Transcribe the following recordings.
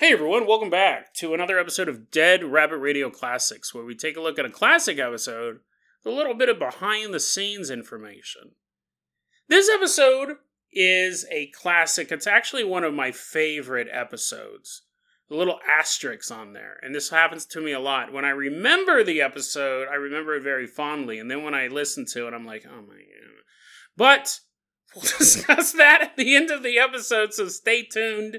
Hey everyone, welcome back to another episode of Dead Rabbit Radio Classics, where we take a look at a classic episode with a little bit of behind the scenes information. This episode is a classic. It's actually one of my favorite episodes. The little asterisks on there. And this happens to me a lot. When I remember the episode, I remember it very fondly. And then when I listen to it, I'm like, oh my god. But we'll discuss that at the end of the episode, so stay tuned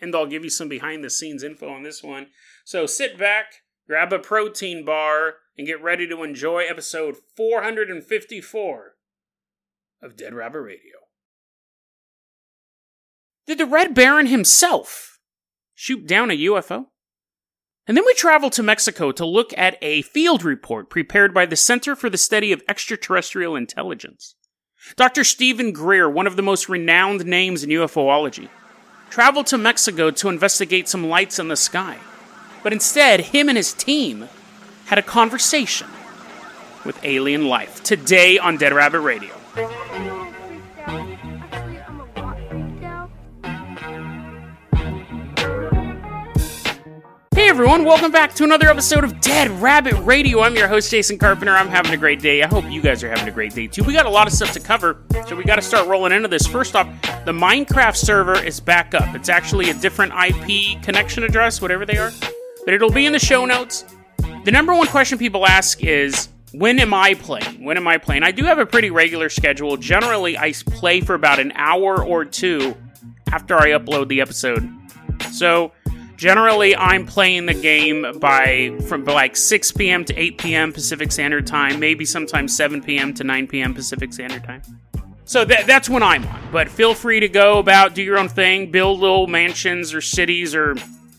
and I'll give you some behind the scenes info on this one. So sit back, grab a protein bar, and get ready to enjoy episode 454 of Dead Rabbit Radio. Did the Red Baron himself shoot down a UFO? And then we travel to Mexico to look at a field report prepared by the Center for the Study of Extraterrestrial Intelligence. Dr. Stephen Greer, one of the most renowned names in UFOlogy, traveled to Mexico to investigate some lights in the sky. But instead, him and his team had a conversation with alien life today on Dead Rabbit Radio. Hey everyone, welcome back to another episode of Dead Rabbit Radio. I'm your host, Jason Carpenter. I'm having a great day. I hope you guys are having a great day too. We got a lot of stuff to cover, so we got to start rolling into this. First off, the Minecraft server is back up. It's actually a different IP connection address, whatever they are, but it'll be in the show notes. The number one question people ask is, when am I playing? When am I playing? I do have a pretty regular schedule. Generally, I play for about an hour or two after I upload the episode. So, Generally, I'm playing the game by from like 6 p.m. to 8 p.m. Pacific Standard Time, maybe sometimes 7 p.m. to 9 p.m. Pacific Standard Time. So that, that's when I'm on. But feel free to go about, do your own thing, build little mansions or cities or,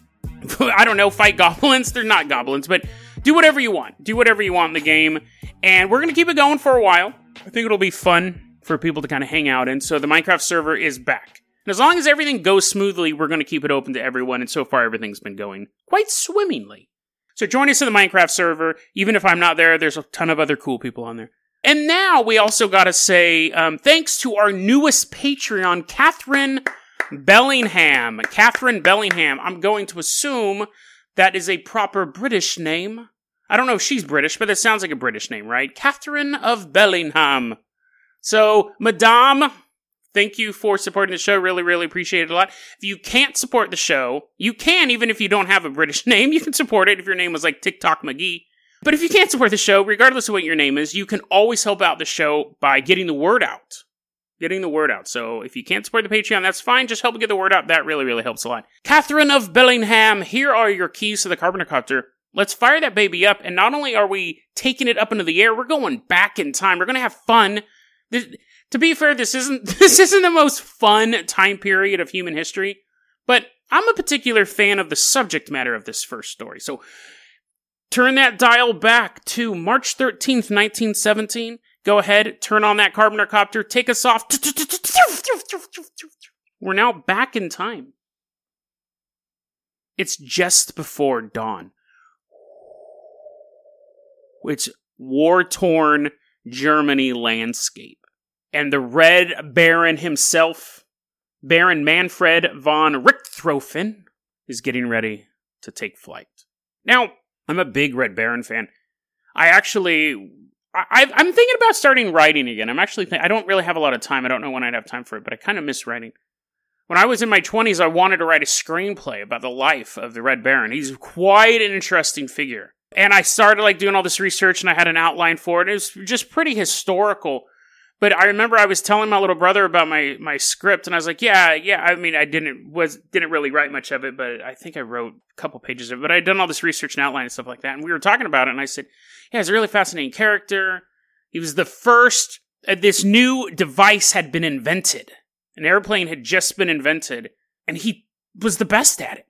I don't know, fight goblins. They're not goblins, but do whatever you want. Do whatever you want in the game. And we're going to keep it going for a while. I think it'll be fun for people to kind of hang out in. So the Minecraft server is back. And as long as everything goes smoothly, we're going to keep it open to everyone, and so far everything's been going quite swimmingly. So join us in the Minecraft server. Even if I'm not there, there's a ton of other cool people on there. And now we also got to say um, thanks to our newest Patreon, Catherine Bellingham. Catherine Bellingham. I'm going to assume that is a proper British name. I don't know if she's British, but it sounds like a British name, right? Catherine of Bellingham. So, Madame, thank you for supporting the show. Really, really appreciate it a lot. If you can't support the show, you can, even if you don't have a British name, you can support it if your name was like TikTok McGee. But if you can't support the show, regardless of what your name is, you can always help out the show by getting the word out. Getting the word out. So if you can't support the Patreon, that's fine. Just help get the word out. That really, really helps a lot. Catherine of Bellingham, here are your keys to the Carpenter Copter. Let's fire that baby up. And not only are we taking it up into the air, we're going back in time. We're going to have fun. This, to be fair, this isn't this isn't the most fun time period of human history, but I'm a particular fan of the subject matter of this first story. So turn that dial back to March 13th, 1917. Go ahead, turn on that carpenter copter, take us off. We're now back in time. It's just before dawn. It's war torn Germany landscape and the Red Baron himself, Baron Manfred von Richthofen, is getting ready to take flight. Now, I'm a big Red Baron fan. I actually, I, am thinking about starting writing again. I'm actually, th- I don't really have a lot of time. I don't know when I'd have time for it, but I kind of miss writing. When I was in my 20s, I wanted to write a screenplay about the life of the Red Baron. He's quite an interesting figure. And I started like doing all this research and I had an outline for it. It was just pretty historical but I remember I was telling my little brother about my my script, and I was like, "Yeah, yeah." I mean, I didn't was didn't really write much of it, but I think I wrote a couple pages of it. But I'd done all this research and outline and stuff like that, and we were talking about it. And I said, "Yeah, he's a really fascinating character. He was the first. Uh, this new device had been invented. An airplane had just been invented, and he was the best at it."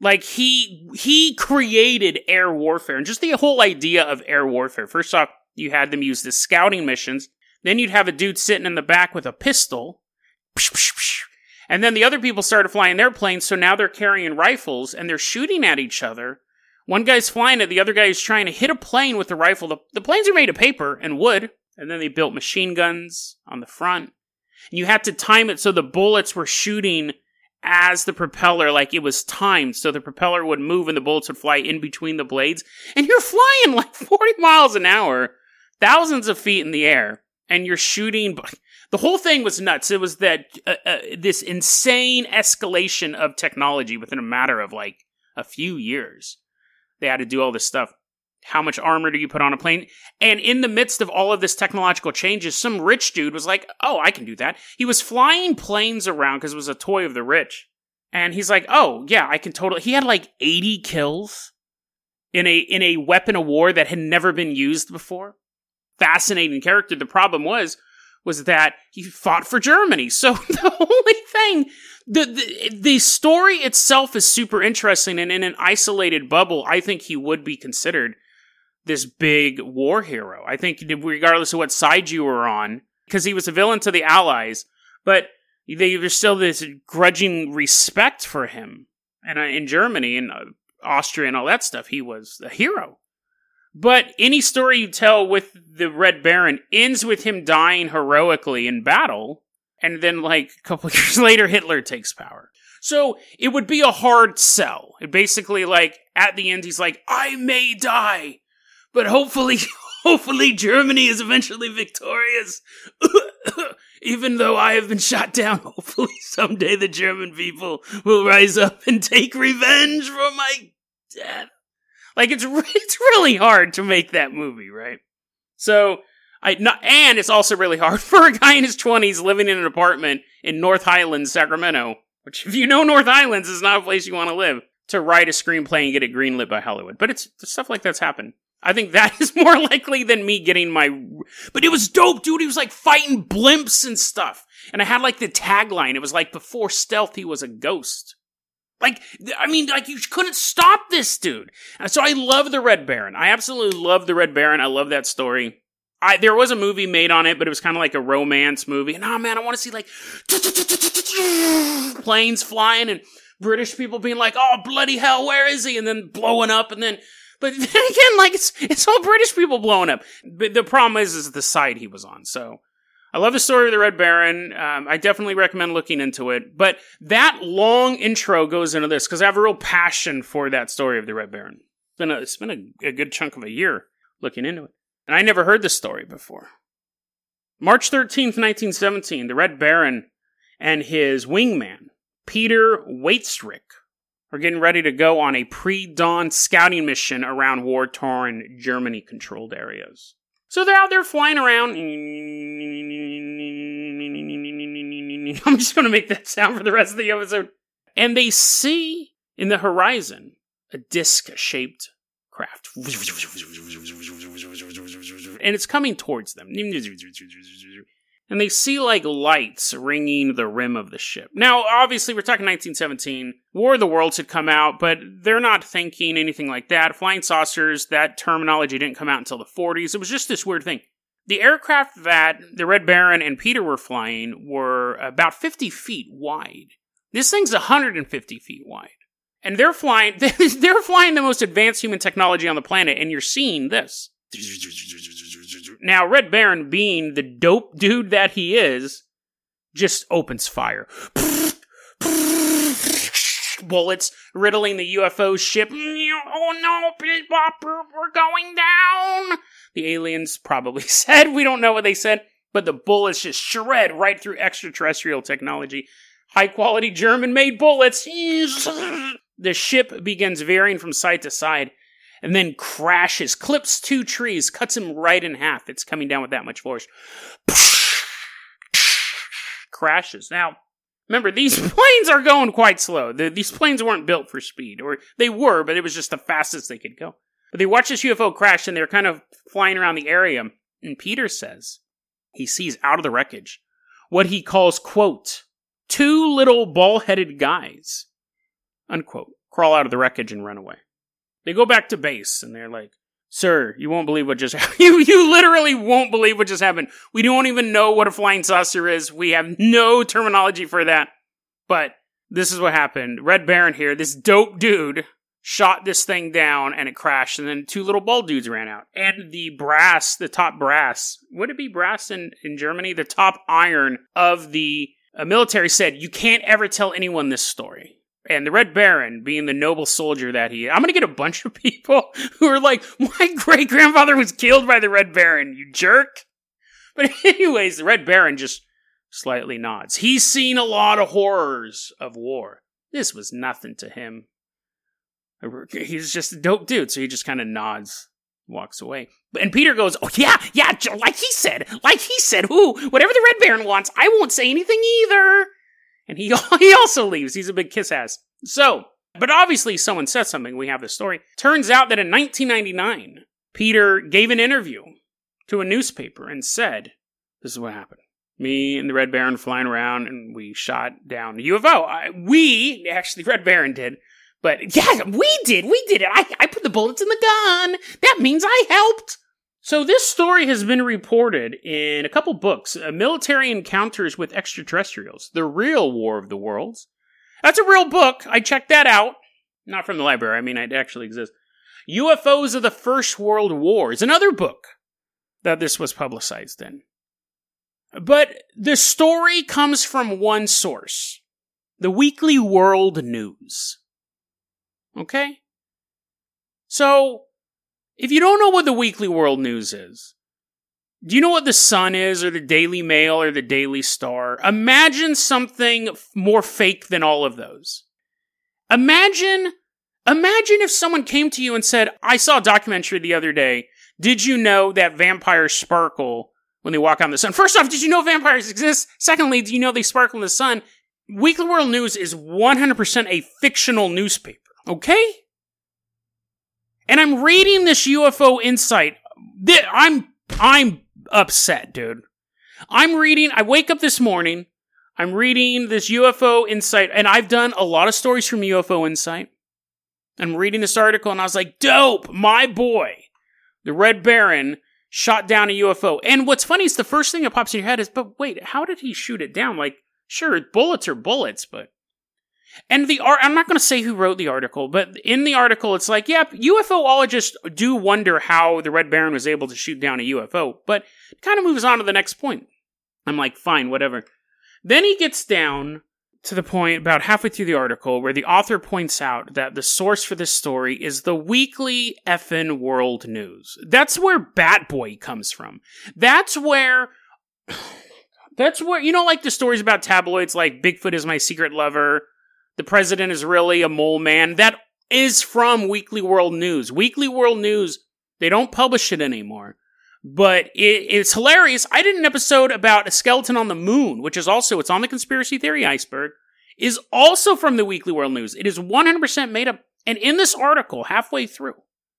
Like he he created air warfare and just the whole idea of air warfare. First off, you had them use the scouting missions then you'd have a dude sitting in the back with a pistol. And then the other people started flying their planes, so now they're carrying rifles and they're shooting at each other. One guy's flying it, the other guy is trying to hit a plane with the rifle. The, the planes are made of paper and wood, and then they built machine guns on the front. And you had to time it so the bullets were shooting as the propeller, like it was timed, so the propeller would move and the bullets would fly in between the blades. And you're flying like 40 miles an hour, thousands of feet in the air, and you're shooting. The whole thing was nuts. It was that uh, uh, this insane escalation of technology within a matter of like a few years. They had to do all this stuff. How much armor do you put on a plane? And in the midst of all of this technological changes, some rich dude was like, "Oh, I can do that." He was flying planes around because it was a toy of the rich, and he's like, "Oh, yeah, I can totally." He had like eighty kills in a in a weapon of war that had never been used before. Fascinating character. The problem was was that he fought for Germany. So the only thing, the, the, the story itself is super interesting, and in an isolated bubble, I think he would be considered this big war hero. I think regardless of what side you were on, because he was a villain to the Allies, but there's still this grudging respect for him. And uh, in Germany and uh, Austria and all that stuff, he was a hero. But any story you tell with the Red Baron ends with him dying heroically in battle, and then, like, a couple years later, Hitler takes power. So it would be a hard sell. It basically, like, at the end, he's like, I may die, but hopefully, hopefully Germany is eventually victorious. Even though I have been shot down, hopefully someday the German people will rise up and take revenge for my death. Like it's it's really hard to make that movie, right? So I not, and it's also really hard for a guy in his twenties living in an apartment in North Highlands, Sacramento, which if you know North Highlands is not a place you want to live, to write a screenplay and get it greenlit by Hollywood. But it's stuff like that's happened. I think that is more likely than me getting my. But it was dope, dude. He was like fighting blimps and stuff. And I had like the tagline. It was like, before stealth, he was a ghost. Like, I mean, like, you couldn't stop this dude. Uh, so I love the Red Baron. I absolutely love the Red Baron. I love that story. I, there was a movie made on it, but it was kind of like a romance movie. And oh man, I want to see like planes flying and British people being like, "Oh bloody hell, where is he?" and then blowing up, and then but then again, like it's it's all British people blowing up. But the problem is, is the side he was on. So I love the story of the Red Baron. Um, I definitely recommend looking into it. But that long intro goes into this because I have a real passion for that story of the Red Baron. It's been a, it's been a, a good chunk of a year looking into it. And I never heard this story before. March 13th, 1917, the Red Baron and his wingman, Peter Waitzrik, are getting ready to go on a pre dawn scouting mission around war torn Germany controlled areas. So they're out there flying around. I'm just going to make that sound for the rest of the episode. And they see in the horizon a disc shaped craft. And it's coming towards them and they see like lights ringing the rim of the ship. Now, obviously, we're talking 1917. War of the Worlds had come out, but they're not thinking anything like that. Flying saucers, that terminology didn't come out until the 40s. It was just this weird thing. The aircraft that the Red Baron and Peter were flying were about 50 feet wide. This thing's 150 feet wide. And they're flying, they're flying the most advanced human technology on the planet, and you're seeing this. Now, Red Baron, being the dope dude that he is, just opens fire. Bullets riddling the UFO ship. Oh no, we're going down. The aliens probably said. We don't know what they said, but the bullets just shred right through extraterrestrial technology. High quality German made bullets. The ship begins veering from side to side and then crashes, clips two trees, cuts him right in half. It's coming down with that much force. crashes. Now, remember, these planes are going quite slow. The, these planes weren't built for speed, or they were, but it was just the fastest they could go. But they watch this UFO crash and they're kind of flying around the area. And Peter says he sees out of the wreckage what he calls, quote, two little ball headed guys, unquote, crawl out of the wreckage and run away. They go back to base and they're like, Sir, you won't believe what just happened. you, you literally won't believe what just happened. We don't even know what a flying saucer is. We have no terminology for that. But this is what happened. Red Baron here, this dope dude, shot this thing down and it crashed. And then two little bald dudes ran out. And the brass, the top brass, would it be brass in, in Germany? The top iron of the a military said, You can't ever tell anyone this story. And the Red Baron, being the noble soldier that he is, I'm gonna get a bunch of people who are like, My great grandfather was killed by the Red Baron, you jerk. But, anyways, the Red Baron just slightly nods. He's seen a lot of horrors of war. This was nothing to him. He's just a dope dude, so he just kind of nods, walks away. And Peter goes, "Oh yeah, yeah, like he said, like he said, who, whatever the Red Baron wants, I won't say anything either." And he he also leaves. He's a big kiss ass. So, but obviously someone said something. We have this story. Turns out that in 1999, Peter gave an interview to a newspaper and said, "This is what happened." me and the Red Baron flying around, and we shot down the UFO. I, we, actually, Red Baron did. But yeah, we did. We did it. I, I put the bullets in the gun. That means I helped. So this story has been reported in a couple books, uh, Military Encounters with Extraterrestrials, The Real War of the Worlds. That's a real book. I checked that out. Not from the library. I mean, it actually exists. UFOs of the First World War is another book that this was publicized in. But the story comes from one source the Weekly World News. Okay? So, if you don't know what the Weekly World News is, do you know what the Sun is, or the Daily Mail, or the Daily Star? Imagine something more fake than all of those. Imagine, imagine if someone came to you and said, I saw a documentary the other day. Did you know that vampires sparkle when they walk on the sun. First off, did you know vampires exist? Secondly, do you know they sparkle in the sun? Weekly World News is 100% a fictional newspaper, okay? And I'm reading this UFO Insight. I'm I'm upset, dude. I'm reading. I wake up this morning. I'm reading this UFO Insight, and I've done a lot of stories from UFO Insight. I'm reading this article, and I was like, "Dope, my boy, the Red Baron shot down a UFO. And what's funny is the first thing that pops in your head is, but wait, how did he shoot it down? Like, sure, bullets are bullets, but. And the art, I'm not going to say who wrote the article, but in the article, it's like, yeah, UFOologists do wonder how the Red Baron was able to shoot down a UFO, but it kind of moves on to the next point. I'm like, fine, whatever. Then he gets down to the point about halfway through the article where the author points out that the source for this story is the weekly effin world news. That's where Bat Boy comes from. That's where. That's where, you know, like the stories about tabloids like Bigfoot is my secret lover, the president is really a mole man. That is from Weekly World News. Weekly World News, they don't publish it anymore. But it, it's hilarious. I did an episode about a skeleton on the moon, which is also, it's on the conspiracy theory iceberg, is also from the Weekly World News. It is 100% made up. And in this article, halfway through,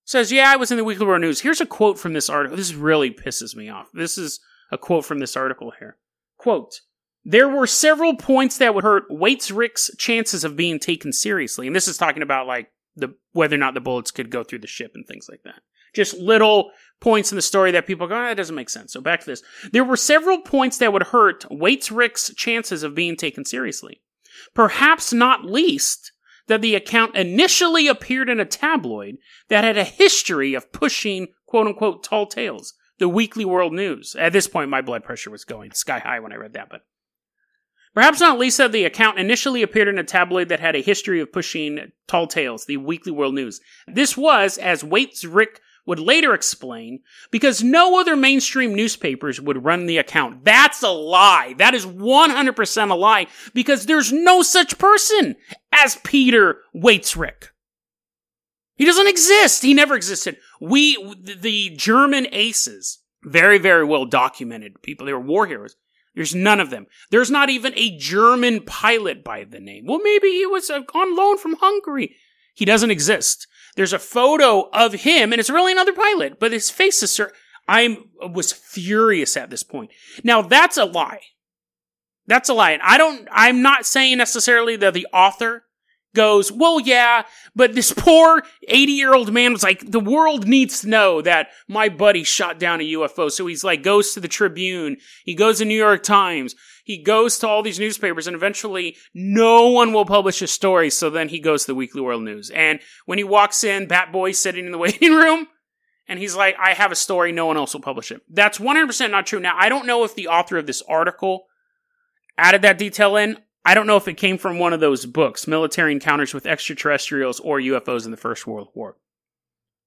says, yeah, I was in the Weekly World News. Here's a quote from this article. This really pisses me off. This is a quote from this article here. Quote, there were several points that would hurt Waitzrik's chances of being taken seriously. And this is talking about like the whether or not the bullets could go through the ship and things like that. Just little points in the story that people go, ah, that doesn't make sense. So back to this. There were several points that would hurt Waitzrik's chances of being taken seriously. Perhaps not least that the account initially appeared in a tabloid that had a history of pushing quote unquote tall tales, the Weekly World News. At this point, my blood pressure was going sky high when I read that, but perhaps not that the account initially appeared in a tabloid that had a history of pushing tall tales, the Weekly World News. This was, as Waitzrik would later explain because no other mainstream newspapers would run the account. That's a lie. That is 100% a lie because there's no such person as Peter Waitzrik. He doesn't exist. He never existed. We, the German aces, very, very well documented people. They were war heroes. There's none of them. There's not even a German pilot by the name. Well, maybe he was uh, on loan from Hungary. He doesn't exist. There's a photo of him, and it's really another pilot, but his face is. Sur- I was furious at this point. Now that's a lie. That's a lie. And I don't. I'm not saying necessarily that the author goes, well, yeah, but this poor 80 year old man was like, the world needs to know that my buddy shot down a UFO. So he's like, goes to the Tribune. He goes to New York Times. He goes to all these newspapers and eventually no one will publish his story. So then he goes to the Weekly World News. And when he walks in, Bat Boy's sitting in the waiting room and he's like, I have a story. No one else will publish it. That's 100% not true. Now, I don't know if the author of this article added that detail in. I don't know if it came from one of those books, Military Encounters with Extraterrestrials or UFOs in the First World War.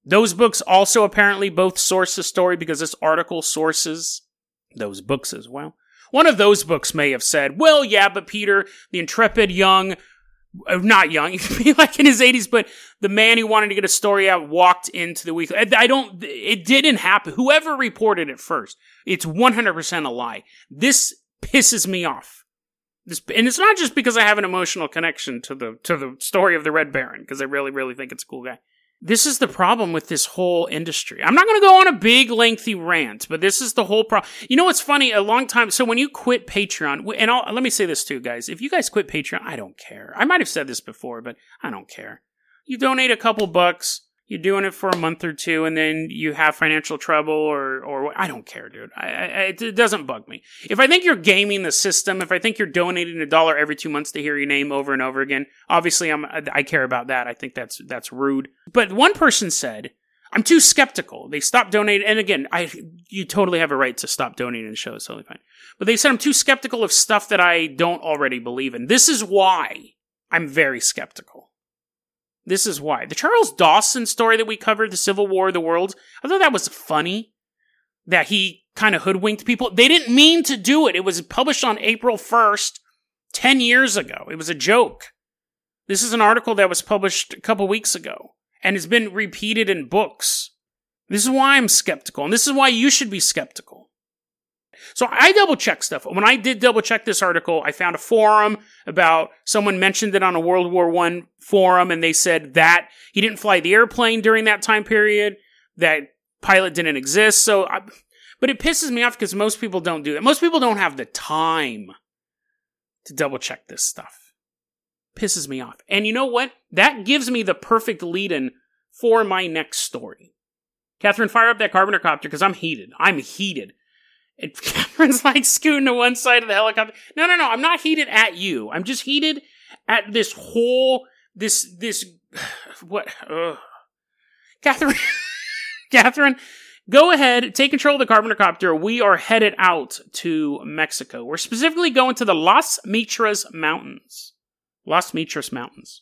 Those books also apparently both source the story because this article sources those books as well. One of those books may have said, well, yeah, but Peter, the intrepid young, uh, not young, he could be like in his 80s, but the man who wanted to get a story out walked into the weekly. I don't, it didn't happen. Whoever reported it first, it's 100% a lie. This pisses me off. This, and it's not just because I have an emotional connection to the, to the story of the Red Baron, because I really, really think it's a cool guy this is the problem with this whole industry. I'm not going to go on a big lengthy rant, but this is the whole problem. You know what's funny? A long time. So when you quit Patreon, and I'll, let me say this too, guys. If you guys quit Patreon, I don't care. I might have said this before, but I don't care. You donate a couple bucks you're doing it for a month or two and then you have financial trouble or or I don't care, dude. I, I, it doesn't bug me. If I think you're gaming the system, if I think you're donating a dollar every two months to hear your name over and over again, obviously I'm I care about that. I think that's that's rude. But one person said. I'm too skeptical. They stopped donating, and again, I you totally have a right to stop donating the show. It's totally fine. But they said I'm too skeptical of stuff that I don't already believe in. This is why I'm very skeptical. This is why. The Charles Dawson story that we covered, the Civil War of the Worlds, I thought that was funny. That he kind of hoodwinked people. They didn't mean to do it. It was published on April 1st, 10 years ago. It was a joke. This is an article that was published a couple weeks ago and has been repeated in books. This is why I'm skeptical, and this is why you should be skeptical. So I double check stuff. When I did double check this article, I found a forum about someone mentioned it on a World War One forum, and they said that he didn't fly the airplane during that time period. That pilot didn't exist. So, I, but it pisses me off because most people don't do that. Most people don't have the time to double check this stuff. Pisses me off. And you know what? That gives me the perfect lead in for my next story. Catherine, fire up that carpenter copter because I'm heated. I'm heated. And Catherine's like scooting to one side of the helicopter. No, no, no. I'm not heated at you. I'm just heated at this whole this this what. Catherine Catherine, go ahead, take control of the carpenter copter. We are headed out to Mexico. We're specifically going to the Las Mitras Mountains. Las Mitras Mountains.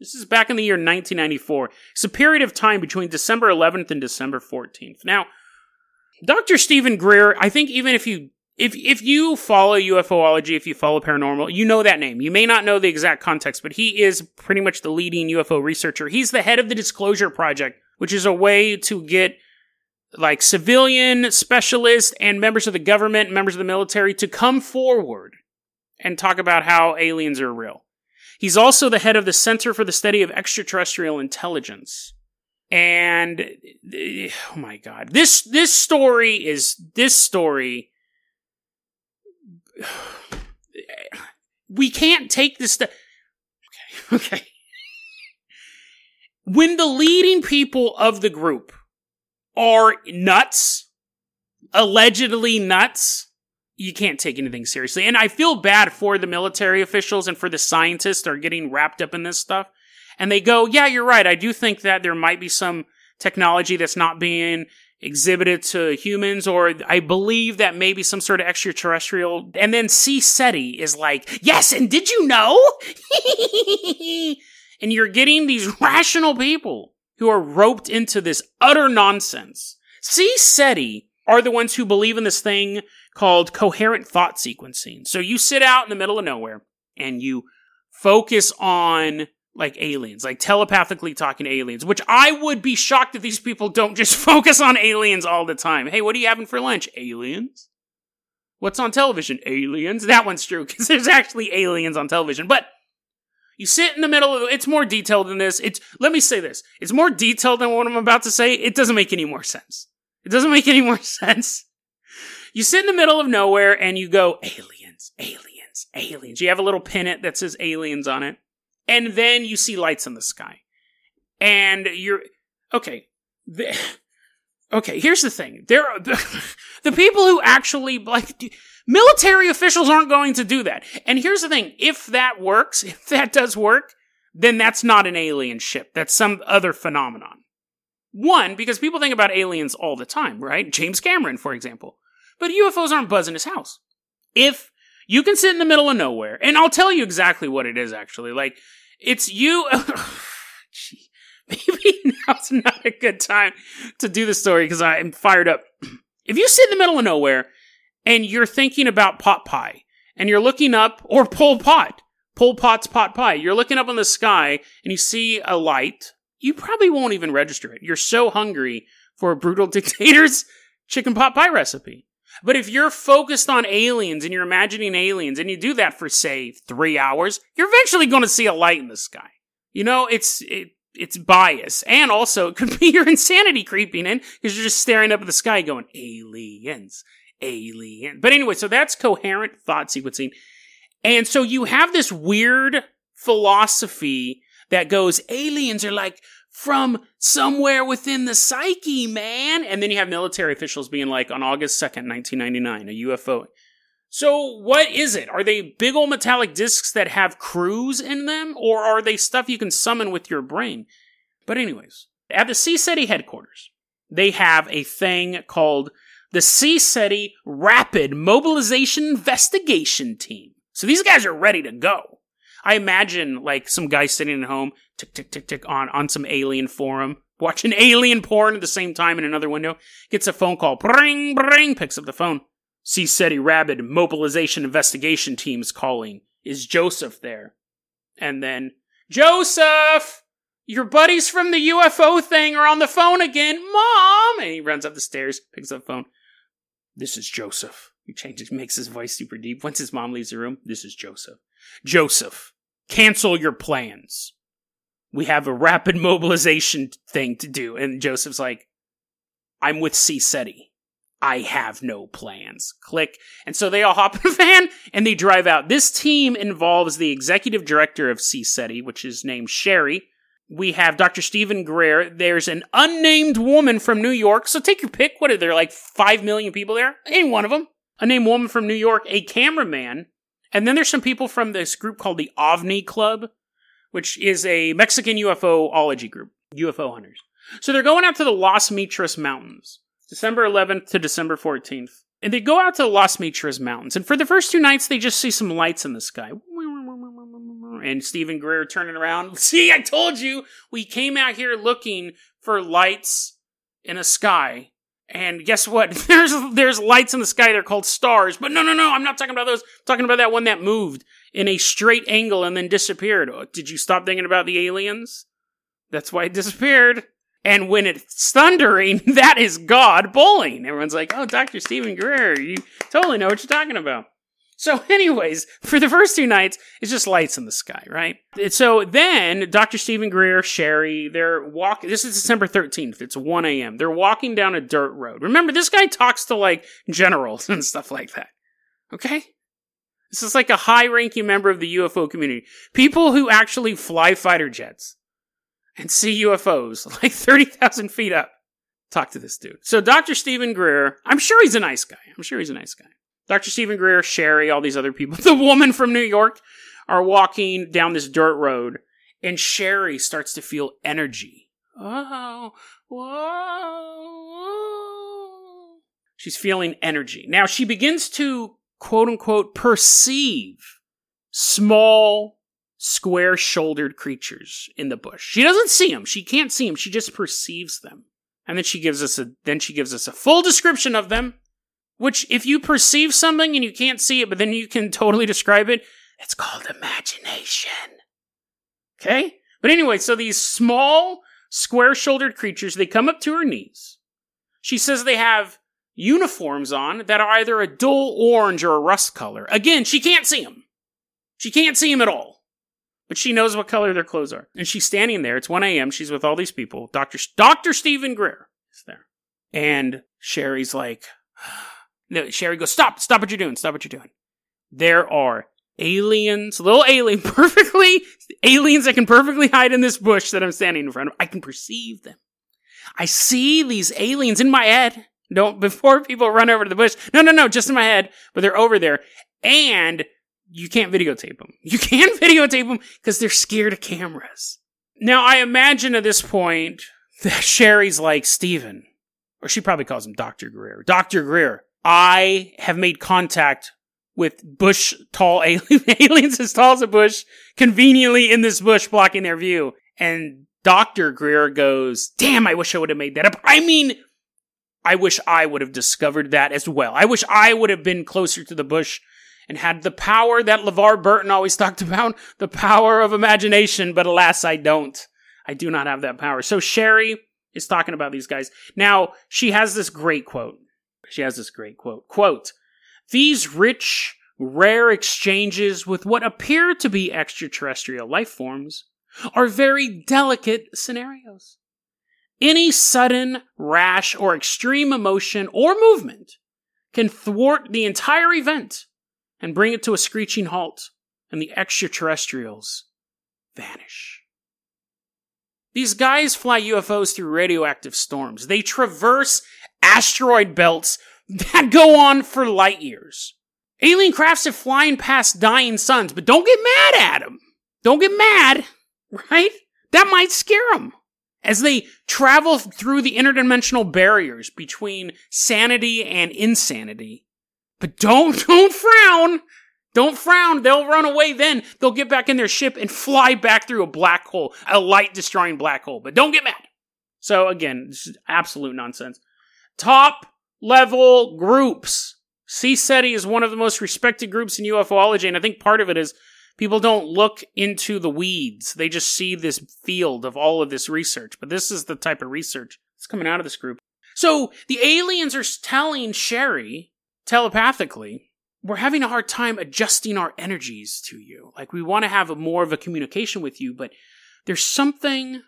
This is back in the year 1994. It's a period of time between December 11th and December 14th. Now, Dr. Stephen Greer, I think even if you if if you follow UFOlogy, if you follow paranormal, you know that name. You may not know the exact context, but he is pretty much the leading UFO researcher. He's the head of the Disclosure Project, which is a way to get like civilian specialists and members of the government, members of the military to come forward and talk about how aliens are real. He's also the head of the Center for the Study of Extraterrestrial Intelligence. And oh my god, this this story is this story. We can't take this. St- okay, okay. when the leading people of the group are nuts, allegedly nuts, you can't take anything seriously. And I feel bad for the military officials and for the scientists that are getting wrapped up in this stuff and they go, yeah, you're right. I do think that there might be some technology that's not being exhibited to humans, or I believe that maybe some sort of extraterrestrial. And then CSETI is like, yes, and did you know? and you're getting these rational people who are roped into this utter nonsense. CSETI are the ones who believe in this thing called coherent thought sequencing. So you sit out in the middle of nowhere and you focus on like aliens, like telepathically talking aliens, which I would be shocked if these people don't just focus on aliens all the time. Hey, what are you having for lunch? Aliens? What's on television? Aliens? That one's true, because there's actually aliens on television. But you sit in the middle of it's more detailed than this. It's let me say this. It's more detailed than what I'm about to say. It doesn't make any more sense. It doesn't make any more sense. You sit in the middle of nowhere and you go, aliens, aliens, aliens. You have a little pennant that says aliens on it and then you see lights in the sky. And you're okay. The, okay, here's the thing. There are the, the people who actually like military officials aren't going to do that. And here's the thing, if that works, if that does work, then that's not an alien ship. That's some other phenomenon. One, because people think about aliens all the time, right? James Cameron, for example. But UFOs aren't buzzing his house. If You can sit in the middle of nowhere, and I'll tell you exactly what it is actually. Like, it's you. Gee, maybe now's not a good time to do the story because I'm fired up. If you sit in the middle of nowhere and you're thinking about pot pie and you're looking up, or Pol Pot, Pol Pot's pot pie, you're looking up in the sky and you see a light, you probably won't even register it. You're so hungry for a brutal dictator's chicken pot pie recipe. But if you're focused on aliens and you're imagining aliens and you do that for say three hours, you're eventually going to see a light in the sky. You know, it's it, it's bias, and also it could be your insanity creeping in because you're just staring up at the sky, going aliens, alien. But anyway, so that's coherent thought sequencing, and so you have this weird philosophy that goes aliens are like from somewhere within the psyche, man. And then you have military officials being like, on August 2nd, 1999, a UFO. So, what is it? Are they big old metallic discs that have crews in them, or are they stuff you can summon with your brain? But, anyways, at the CSETI headquarters, they have a thing called the CSETI Rapid Mobilization Investigation Team. So, these guys are ready to go. I imagine like some guy sitting at home, tick tick tick tick on on some alien forum, watching alien porn at the same time in another window, gets a phone call, bring bring, picks up the phone. CSETI Rapid Mobilization Investigation teams calling. Is Joseph there? And then Joseph, your buddies from the UFO thing are on the phone again, Mom. And he runs up the stairs, picks up the phone. This is Joseph. He changes, makes his voice super deep. Once his mom leaves the room, this is Joseph. Joseph, cancel your plans. We have a rapid mobilization thing to do. And Joseph's like, I'm with C. CSETI. I have no plans. Click. And so they all hop in a van and they drive out. This team involves the executive director of C. CSETI, which is named Sherry. We have Dr. Stephen Greer. There's an unnamed woman from New York. So take your pick. What are there, like 5 million people there? Ain't one of them. A named woman from New York, a cameraman, and then there's some people from this group called the OVNI Club, which is a Mexican UFOology group, UFO hunters. So they're going out to the Las Mitras Mountains, December 11th to December 14th. And they go out to the Las Mitras Mountains. And for the first two nights, they just see some lights in the sky. And Stephen Greer turning around. See, I told you, we came out here looking for lights in a sky and guess what? There's there's lights in the sky. They're called stars. But no, no, no. I'm not talking about those. I'm talking about that one that moved in a straight angle and then disappeared. Oh, did you stop thinking about the aliens? That's why it disappeared. And when it's thundering, that is God bowling. Everyone's like, "Oh, Doctor Stephen Greer, you totally know what you're talking about." So, anyways, for the first two nights, it's just lights in the sky, right? So then, Dr. Stephen Greer, Sherry, they're walking. This is December 13th. It's 1 a.m. They're walking down a dirt road. Remember, this guy talks to like generals and stuff like that. Okay? This is like a high ranking member of the UFO community. People who actually fly fighter jets and see UFOs like 30,000 feet up. Talk to this dude. So, Dr. Stephen Greer, I'm sure he's a nice guy. I'm sure he's a nice guy. Dr. Stephen Greer, Sherry, all these other people, the woman from New York, are walking down this dirt road, and Sherry starts to feel energy. Oh, whoa. She's feeling energy. Now she begins to quote unquote perceive small, square shouldered creatures in the bush. She doesn't see them. She can't see them. She just perceives them. And then she gives us a then she gives us a full description of them which, if you perceive something and you can't see it, but then you can totally describe it, it's called imagination. Okay? But anyway, so these small, square shouldered creatures, they come up to her knees. She says they have uniforms on that are either a dull orange or a rust color. Again, she can't see them. She can't see them at all. But she knows what color their clothes are. And she's standing there. It's 1 a.m. She's with all these people. Dr. Dr. Stephen Greer is there. And Sherry's like, no, Sherry goes, stop, stop what you're doing, stop what you're doing. There are aliens, little alien, perfectly, aliens that can perfectly hide in this bush that I'm standing in front of. I can perceive them. I see these aliens in my head. Don't, before people run over to the bush. No, no, no, just in my head, but they're over there. And you can't videotape them. You can't videotape them because they're scared of cameras. Now, I imagine at this point that Sherry's like, Steven, or she probably calls him Dr. Greer. Dr. Greer, I have made contact with bush tall aliens as tall as a bush conveniently in this bush blocking their view. And Dr. Greer goes, damn, I wish I would have made that up. I mean, I wish I would have discovered that as well. I wish I would have been closer to the bush and had the power that LeVar Burton always talked about, the power of imagination, but alas, I don't. I do not have that power. So Sherry is talking about these guys. Now, she has this great quote. She has this great quote. Quote, these rich, rare exchanges with what appear to be extraterrestrial life forms are very delicate scenarios. Any sudden, rash, or extreme emotion or movement can thwart the entire event and bring it to a screeching halt, and the extraterrestrials vanish. These guys fly UFOs through radioactive storms. They traverse asteroid belts that go on for light years. Alien crafts are flying past dying suns, but don't get mad at them. Don't get mad, right? That might scare them. As they travel through the interdimensional barriers between sanity and insanity. But don't, don't frown. Don't frown. They'll run away then. They'll get back in their ship and fly back through a black hole, a light destroying black hole. But don't get mad. So again, this is absolute nonsense. Top level groups. CSETI is one of the most respected groups in UFOlogy, and I think part of it is people don't look into the weeds. They just see this field of all of this research. But this is the type of research that's coming out of this group. So the aliens are telling Sherry telepathically, we're having a hard time adjusting our energies to you. Like we want to have a more of a communication with you, but there's something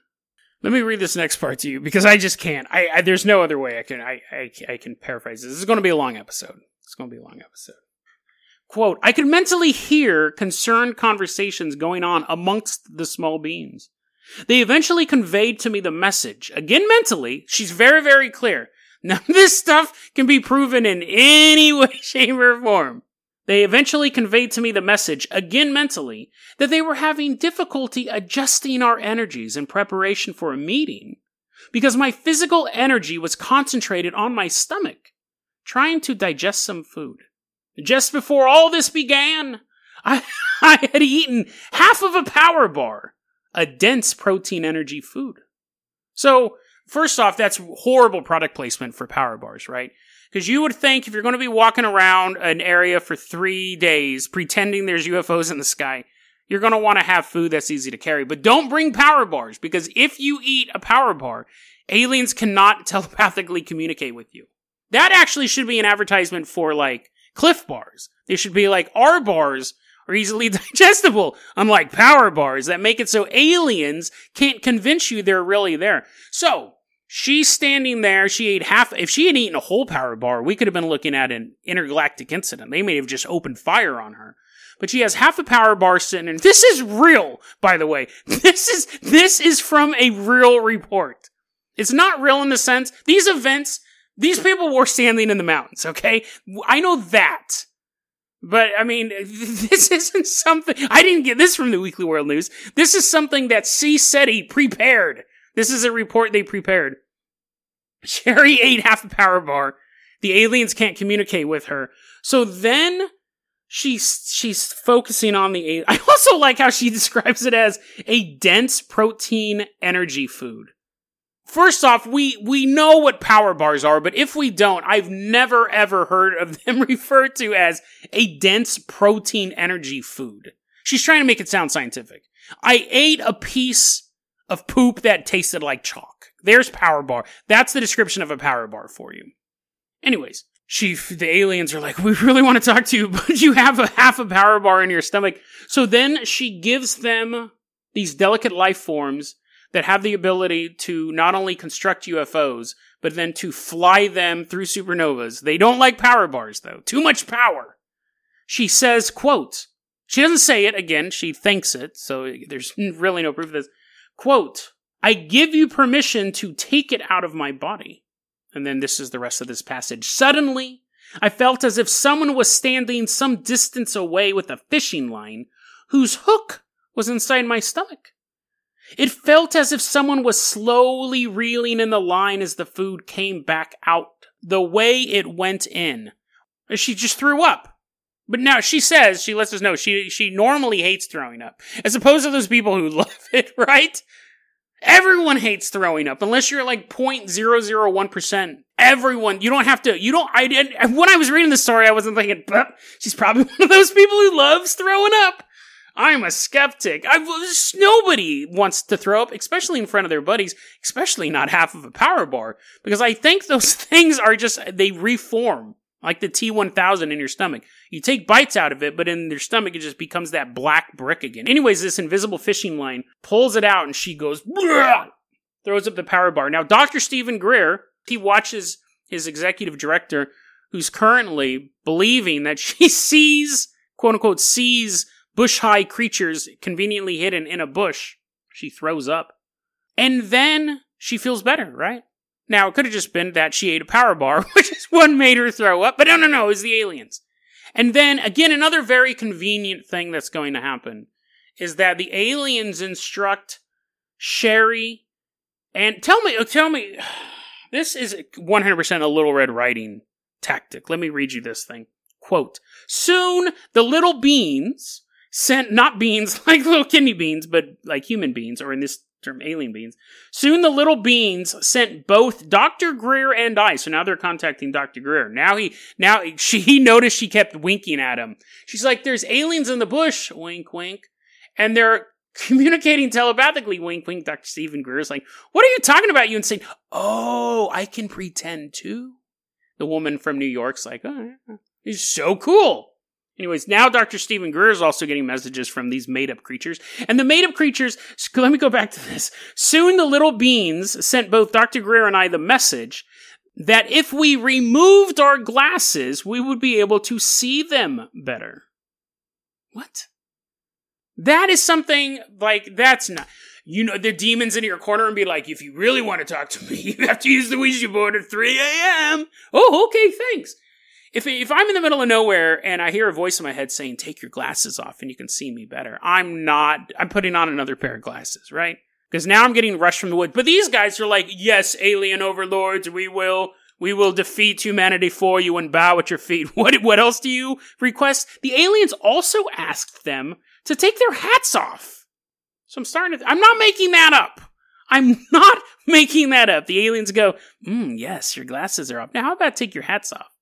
let me read this next part to you because I just can't. I, I there's no other way I can I, I, I can paraphrase this. This is going to be a long episode. It's going to be a long episode. Quote: I could mentally hear concerned conversations going on amongst the small beings. They eventually conveyed to me the message again mentally. She's very very clear. Of this stuff can be proven in any way, shape, or form. They eventually conveyed to me the message, again mentally, that they were having difficulty adjusting our energies in preparation for a meeting because my physical energy was concentrated on my stomach, trying to digest some food. Just before all this began, I, I had eaten half of a power bar, a dense protein energy food. So, first off, that's horrible product placement for power bars, right? Because you would think if you're going to be walking around an area for three days pretending there's UFOs in the sky, you're going to want to have food that's easy to carry. But don't bring power bars because if you eat a power bar, aliens cannot telepathically communicate with you. That actually should be an advertisement for like Clif bars. They should be like our bars are easily digestible, unlike power bars that make it so aliens can't convince you they're really there. So, She's standing there. She ate half. If she had eaten a whole power bar, we could have been looking at an intergalactic incident. They may have just opened fire on her. But she has half a power bar sitting in. This is real, by the way. This is, this is from a real report. It's not real in the sense, these events, these people were standing in the mountains, okay? I know that. But I mean, this isn't something, I didn't get this from the Weekly World News. This is something that CSETI prepared. This is a report they prepared. Sherry ate half a power bar. The aliens can't communicate with her. So then she's she's focusing on the I also like how she describes it as a dense protein energy food. First off, we we know what power bars are, but if we don't, I've never ever heard of them referred to as a dense protein energy food. She's trying to make it sound scientific. I ate a piece of poop that tasted like chalk. There's power bar. That's the description of a power bar for you. Anyways, she, the aliens are like, we really want to talk to you, but you have a half a power bar in your stomach. So then she gives them these delicate life forms that have the ability to not only construct UFOs, but then to fly them through supernovas. They don't like power bars though. Too much power. She says, quote, she doesn't say it again, she thinks it, so there's really no proof of this. Quote, I give you permission to take it out of my body. And then this is the rest of this passage. Suddenly, I felt as if someone was standing some distance away with a fishing line whose hook was inside my stomach. It felt as if someone was slowly reeling in the line as the food came back out, the way it went in. She just threw up. But now she says, she lets us know she she normally hates throwing up. As opposed to those people who love it, right? Everyone hates throwing up unless you're like 0.001%. Everyone, you don't have to, you don't, I didn't, when I was reading the story, I wasn't thinking, but she's probably one of those people who loves throwing up. I'm a skeptic. I was, nobody wants to throw up, especially in front of their buddies, especially not half of a power bar, because I think those things are just they reform like the T1000 in your stomach. You take bites out of it, but in your stomach it just becomes that black brick again. Anyways, this invisible fishing line pulls it out and she goes throws up the power bar. Now, Dr. Stephen Greer, he watches his executive director who's currently believing that she sees quote unquote sees bush high creatures conveniently hidden in a bush. She throws up. And then she feels better, right? Now, it could have just been that she ate a power bar, which is what made her throw up, but no, no, no, it was the aliens. And then, again, another very convenient thing that's going to happen is that the aliens instruct Sherry and tell me, oh, tell me, this is 100% a Little Red Riding tactic. Let me read you this thing. Quote, soon the little beans sent not beans like little kidney beans, but like human beans, or in this term, alien beings. Soon the little beans sent both Dr. Greer and I. So now they're contacting Dr. Greer. Now he, now she, he noticed she kept winking at him. She's like, there's aliens in the bush, wink, wink. And they're communicating telepathically, wink, wink. Dr. Stephen Greer's like, what are you talking about? You insane. Oh, I can pretend too. The woman from New York's like, oh, he's so cool. Anyways, now Dr. Stephen Greer is also getting messages from these made up creatures. And the made up creatures, let me go back to this. Soon the little beans sent both Dr. Greer and I the message that if we removed our glasses, we would be able to see them better. What? That is something like, that's not, you know, the demons in your corner and be like, if you really want to talk to me, you have to use the Ouija board at 3 a.m. Oh, okay, thanks if if I'm in the middle of nowhere and I hear a voice in my head saying "Take your glasses off and you can see me better," I'm not. I'm putting on another pair of glasses, right? Because now I'm getting rushed from the woods. But these guys are like, "Yes, alien overlords, we will." We will defeat humanity for you and bow at your feet. What, what else do you request? The aliens also asked them to take their hats off. So I'm starting to, I'm not making that up. I'm not making that up. The aliens go, mm, yes, your glasses are up. Now how about take your hats off?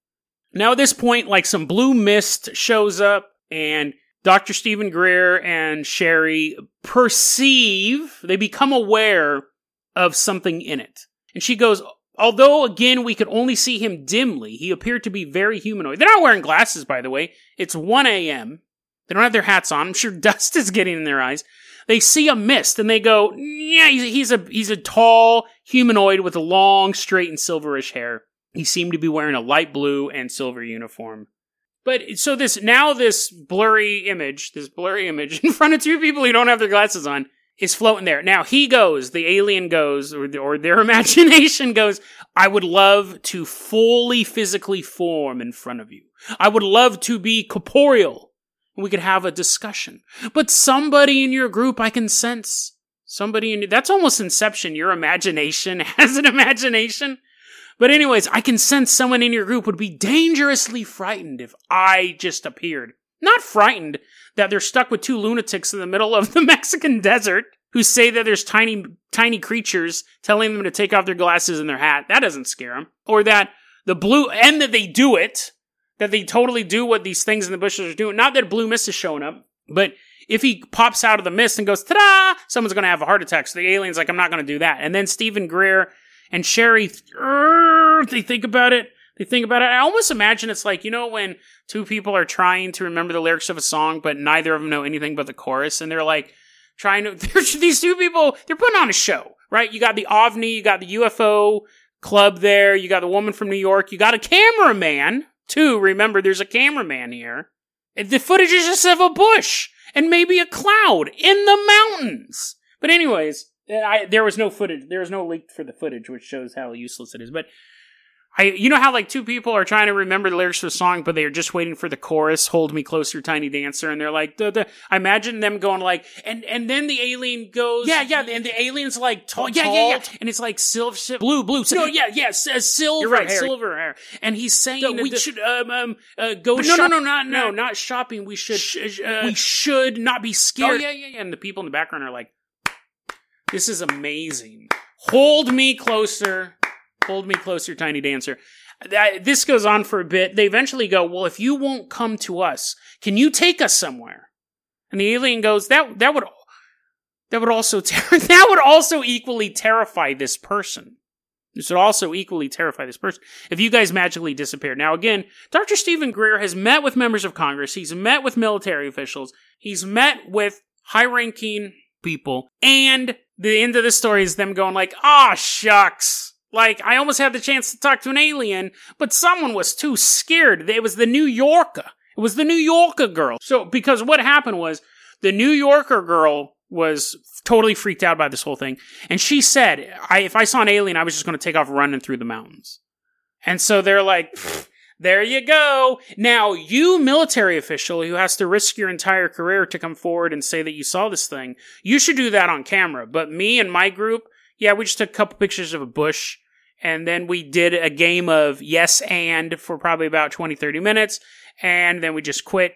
Now, at this point, like some blue mist shows up, and Dr. Stephen Greer and Sherry perceive, they become aware of something in it. And she goes, Although, again, we could only see him dimly, he appeared to be very humanoid. They're not wearing glasses, by the way. It's 1 a.m. They don't have their hats on. I'm sure dust is getting in their eyes. They see a mist and they go, yeah, he's a, he's a tall humanoid with a long, straight, and silverish hair. He seemed to be wearing a light blue and silver uniform. But so this now this blurry image, this blurry image in front of two people who don't have their glasses on is floating there. Now he goes, the alien goes, or, or their imagination goes, I would love to fully physically form in front of you. I would love to be corporeal. We could have a discussion. But somebody in your group I can sense. Somebody in that's almost inception. Your imagination has an imagination. But anyways, I can sense someone in your group would be dangerously frightened if I just appeared. Not frightened that they're stuck with two lunatics in the middle of the Mexican desert who say that there's tiny, tiny creatures telling them to take off their glasses and their hat. That doesn't scare them. Or that the blue, and that they do it, that they totally do what these things in the bushes are doing. Not that blue mist is showing up, but if he pops out of the mist and goes, ta-da, someone's going to have a heart attack. So the alien's like, I'm not going to do that. And then Stephen Greer and Sherry, they think about it. They think about it. I almost imagine it's like, you know, when two people are trying to remember the lyrics of a song, but neither of them know anything but the chorus, and they're like trying to, these two people, they're putting on a show, right? You got the OVNI, you got the UFO club there, you got the woman from New York, you got a cameraman, too. Remember, there's a cameraman here. The footage is just of a bush and maybe a cloud in the mountains. But anyways, I, there was no footage. There was no leak for the footage, which shows how useless it is. But I, you know how like two people are trying to remember the lyrics to a song, but they are just waiting for the chorus, "Hold Me Closer, Tiny Dancer," and they're like, duh, duh. I imagine them going like, and and then the alien goes, yeah, yeah, and the alien's like tall, yeah, yeah, yeah, and it's like silver, blue, blue, no, yeah, yeah, uh, silver, right, hair. silver hair, and he's saying so we the, should um, um uh, go, no, no, no, not no, not shopping. We should, sh- uh, we should not be scared. Oh yeah, yeah, yeah, and the people in the background are like, this is amazing. Hold me closer. Hold me closer, tiny dancer. This goes on for a bit. They eventually go, well, if you won't come to us, can you take us somewhere? And the alien goes, that, that would, that would also, ter- that would also equally terrify this person. This would also equally terrify this person if you guys magically disappear. Now, again, Dr. Stephen Greer has met with members of Congress. He's met with military officials. He's met with high ranking people. And the end of the story is them going like, ah, shucks. Like, I almost had the chance to talk to an alien, but someone was too scared. It was the New Yorker. It was the New Yorker girl. So, because what happened was, the New Yorker girl was totally freaked out by this whole thing. And she said, I, if I saw an alien, I was just going to take off running through the mountains. And so they're like, there you go. Now, you military official who has to risk your entire career to come forward and say that you saw this thing, you should do that on camera. But me and my group, yeah, we just took a couple pictures of a bush and then we did a game of yes and for probably about 20, 30 minutes. And then we just quit.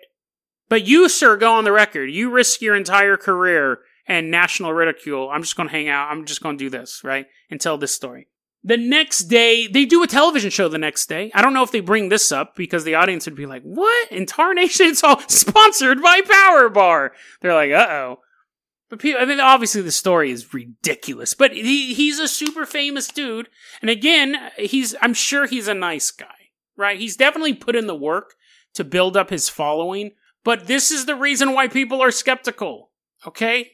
But you, sir, go on the record. You risk your entire career and national ridicule. I'm just going to hang out. I'm just going to do this, right? And tell this story. The next day, they do a television show the next day. I don't know if they bring this up because the audience would be like, what? In Tarnation? It's all sponsored by Power Bar. They're like, uh oh. But people, I mean, obviously the story is ridiculous, but he, he's a super famous dude. And again, he's, I'm sure he's a nice guy, right? He's definitely put in the work to build up his following, but this is the reason why people are skeptical. Okay.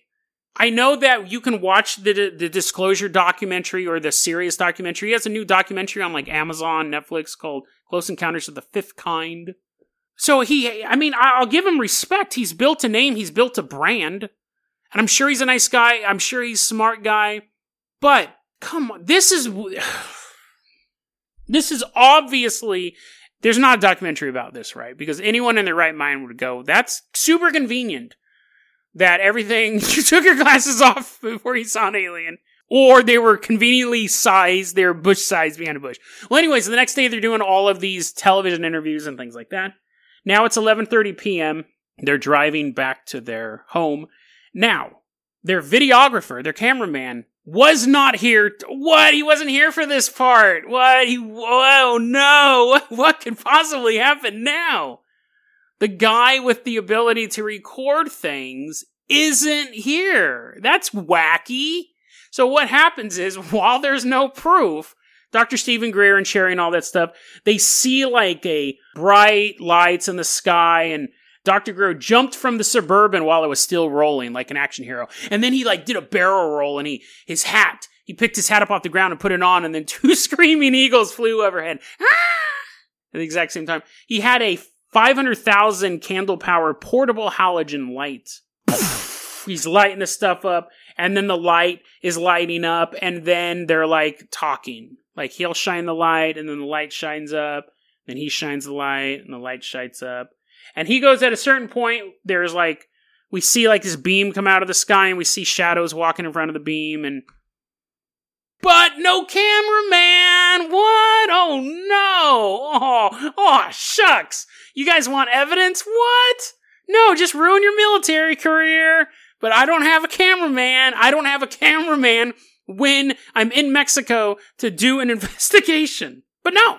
I know that you can watch the, the disclosure documentary or the serious documentary. He has a new documentary on like Amazon, Netflix called Close Encounters of the Fifth Kind. So he, I mean, I'll give him respect. He's built a name. He's built a brand. And I'm sure he's a nice guy. I'm sure he's a smart guy. But come on, this is this is obviously there's not a documentary about this, right? Because anyone in their right mind would go, that's super convenient that everything you took your glasses off before you saw an alien. Or they were conveniently sized, they were bush sized behind a bush. Well, anyways, the next day they're doing all of these television interviews and things like that. Now it's 11:30 p.m. They're driving back to their home now, their videographer, their cameraman, was not here. To, what? He wasn't here for this part. What? He, whoa, no. What could possibly happen now? The guy with the ability to record things isn't here. That's wacky. So what happens is, while there's no proof, Dr. Stephen Greer and Sherry and all that stuff, they see like a bright lights in the sky and Dr. Greer jumped from the Suburban while it was still rolling like an action hero. And then he like did a barrel roll and he, his hat, he picked his hat up off the ground and put it on and then two screaming eagles flew overhead. Ah! At the exact same time. He had a 500,000 candle power portable halogen light. He's lighting the stuff up and then the light is lighting up and then they're like talking. Like he'll shine the light and then the light shines up. Then he shines the light and the light shines up. And he goes at a certain point, there's like, we see like this beam come out of the sky and we see shadows walking in front of the beam and. But no cameraman! What? Oh no! Oh, oh, shucks! You guys want evidence? What? No, just ruin your military career. But I don't have a cameraman. I don't have a cameraman when I'm in Mexico to do an investigation. But no,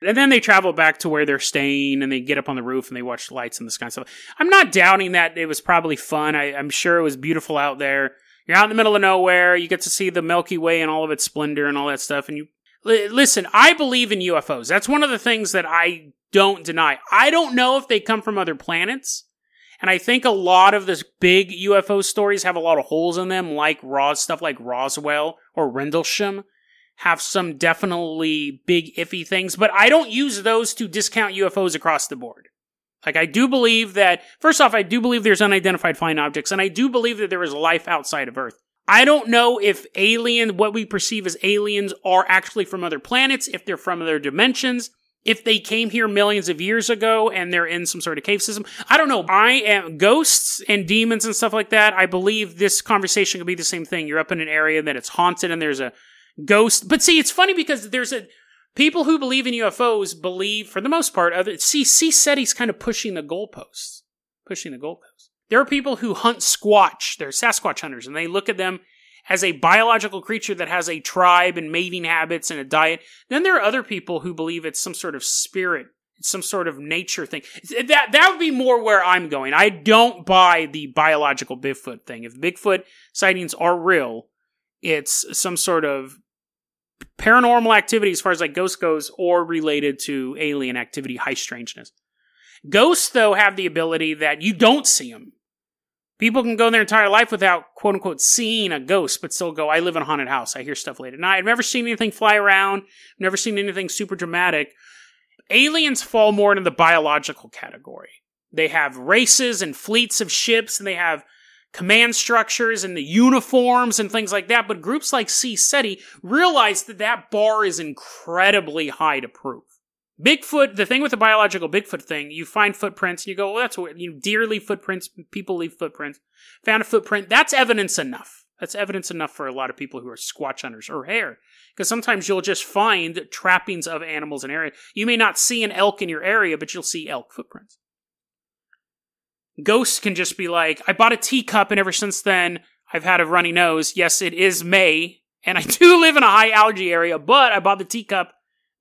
and then they travel back to where they're staying and they get up on the roof and they watch lights in the sky and stuff. I'm not doubting that it was probably fun. I, am sure it was beautiful out there. You're out in the middle of nowhere. You get to see the Milky Way and all of its splendor and all that stuff. And you listen, I believe in UFOs. That's one of the things that I don't deny. I don't know if they come from other planets. And I think a lot of the big UFO stories have a lot of holes in them, like Ros stuff like Roswell or Rendlesham have some definitely big iffy things, but I don't use those to discount UFOs across the board. Like, I do believe that, first off, I do believe there's unidentified flying objects, and I do believe that there is life outside of Earth. I don't know if alien, what we perceive as aliens, are actually from other planets, if they're from other dimensions, if they came here millions of years ago and they're in some sort of cave system. I don't know. I am ghosts and demons and stuff like that. I believe this conversation could be the same thing. You're up in an area that it's haunted and there's a ghost. But see, it's funny because there's a people who believe in UFOs believe, for the most part, other see CSETI's kind of pushing the goalposts, pushing the goalposts. There are people who hunt Squatch. They're Sasquatch hunters, and they look at them as a biological creature that has a tribe and mating habits and a diet. Then there are other people who believe it's some sort of spirit. Some sort of nature thing. That that would be more where I'm going. I don't buy the biological Bigfoot thing. If Bigfoot sightings are real, it's some sort of paranormal activity as far as like ghost goes or related to alien activity, high strangeness. Ghosts, though, have the ability that you don't see them. People can go their entire life without quote unquote seeing a ghost, but still go, I live in a haunted house. I hear stuff late at night. I've never seen anything fly around. Never seen anything super dramatic. Aliens fall more into the biological category. They have races and fleets of ships and they have command structures and the uniforms and things like that. But groups like CSETI realize that that bar is incredibly high to prove. Bigfoot, the thing with the biological Bigfoot thing, you find footprints and you go, well, that's what, you know, deer leave footprints, people leave footprints. Found a footprint. That's evidence enough. That's evidence enough for a lot of people who are squatch hunters or hare. Because sometimes you'll just find trappings of animals in area. You may not see an elk in your area, but you'll see elk footprints. Ghosts can just be like, I bought a teacup and ever since then I've had a runny nose. Yes, it is May and I do live in a high allergy area, but I bought the teacup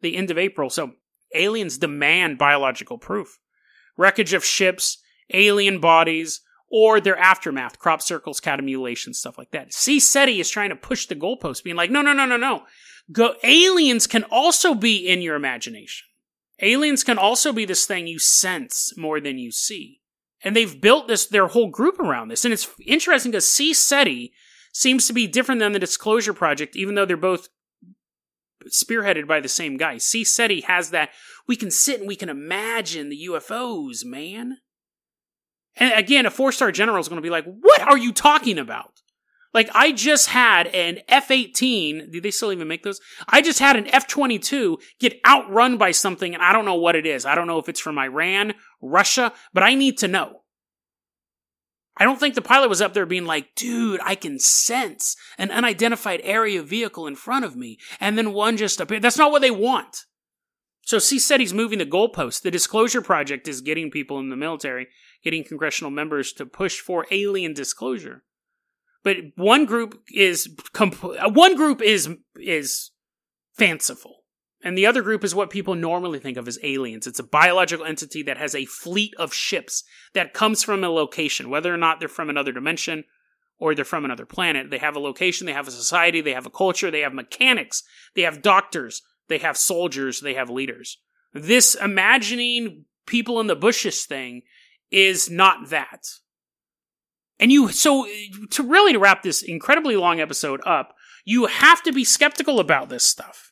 the end of April. So aliens demand biological proof. Wreckage of ships, alien bodies, or their aftermath, crop circles, cattle mutilation, stuff like that. CSETI is trying to push the goalpost, being like, no, no, no, no, no. Go- aliens can also be in your imagination. Aliens can also be this thing you sense more than you see. And they've built this, their whole group around this. And it's interesting because CSETI seems to be different than the Disclosure Project, even though they're both spearheaded by the same guy. CSETI has that we can sit and we can imagine the UFOs, man. And again, a four star general is going to be like, what are you talking about? Like, I just had an F 18. Do they still even make those? I just had an F 22 get outrun by something, and I don't know what it is. I don't know if it's from Iran, Russia, but I need to know. I don't think the pilot was up there being like, dude, I can sense an unidentified aerial vehicle in front of me. And then one just appeared. That's not what they want. So CSETI's moving the goalpost. The Disclosure Project is getting people in the military, getting congressional members to push for alien disclosure. But one group is comp- one group is is fanciful. And the other group is what people normally think of as aliens. It's a biological entity that has a fleet of ships that comes from a location, whether or not they're from another dimension or they're from another planet. They have a location, they have a society, they have a culture, they have mechanics, they have doctors, they have soldiers, they have leaders. This imagining people in the bushes thing is not that. And you, so uh, to really to wrap this incredibly long episode up, you have to be skeptical about this stuff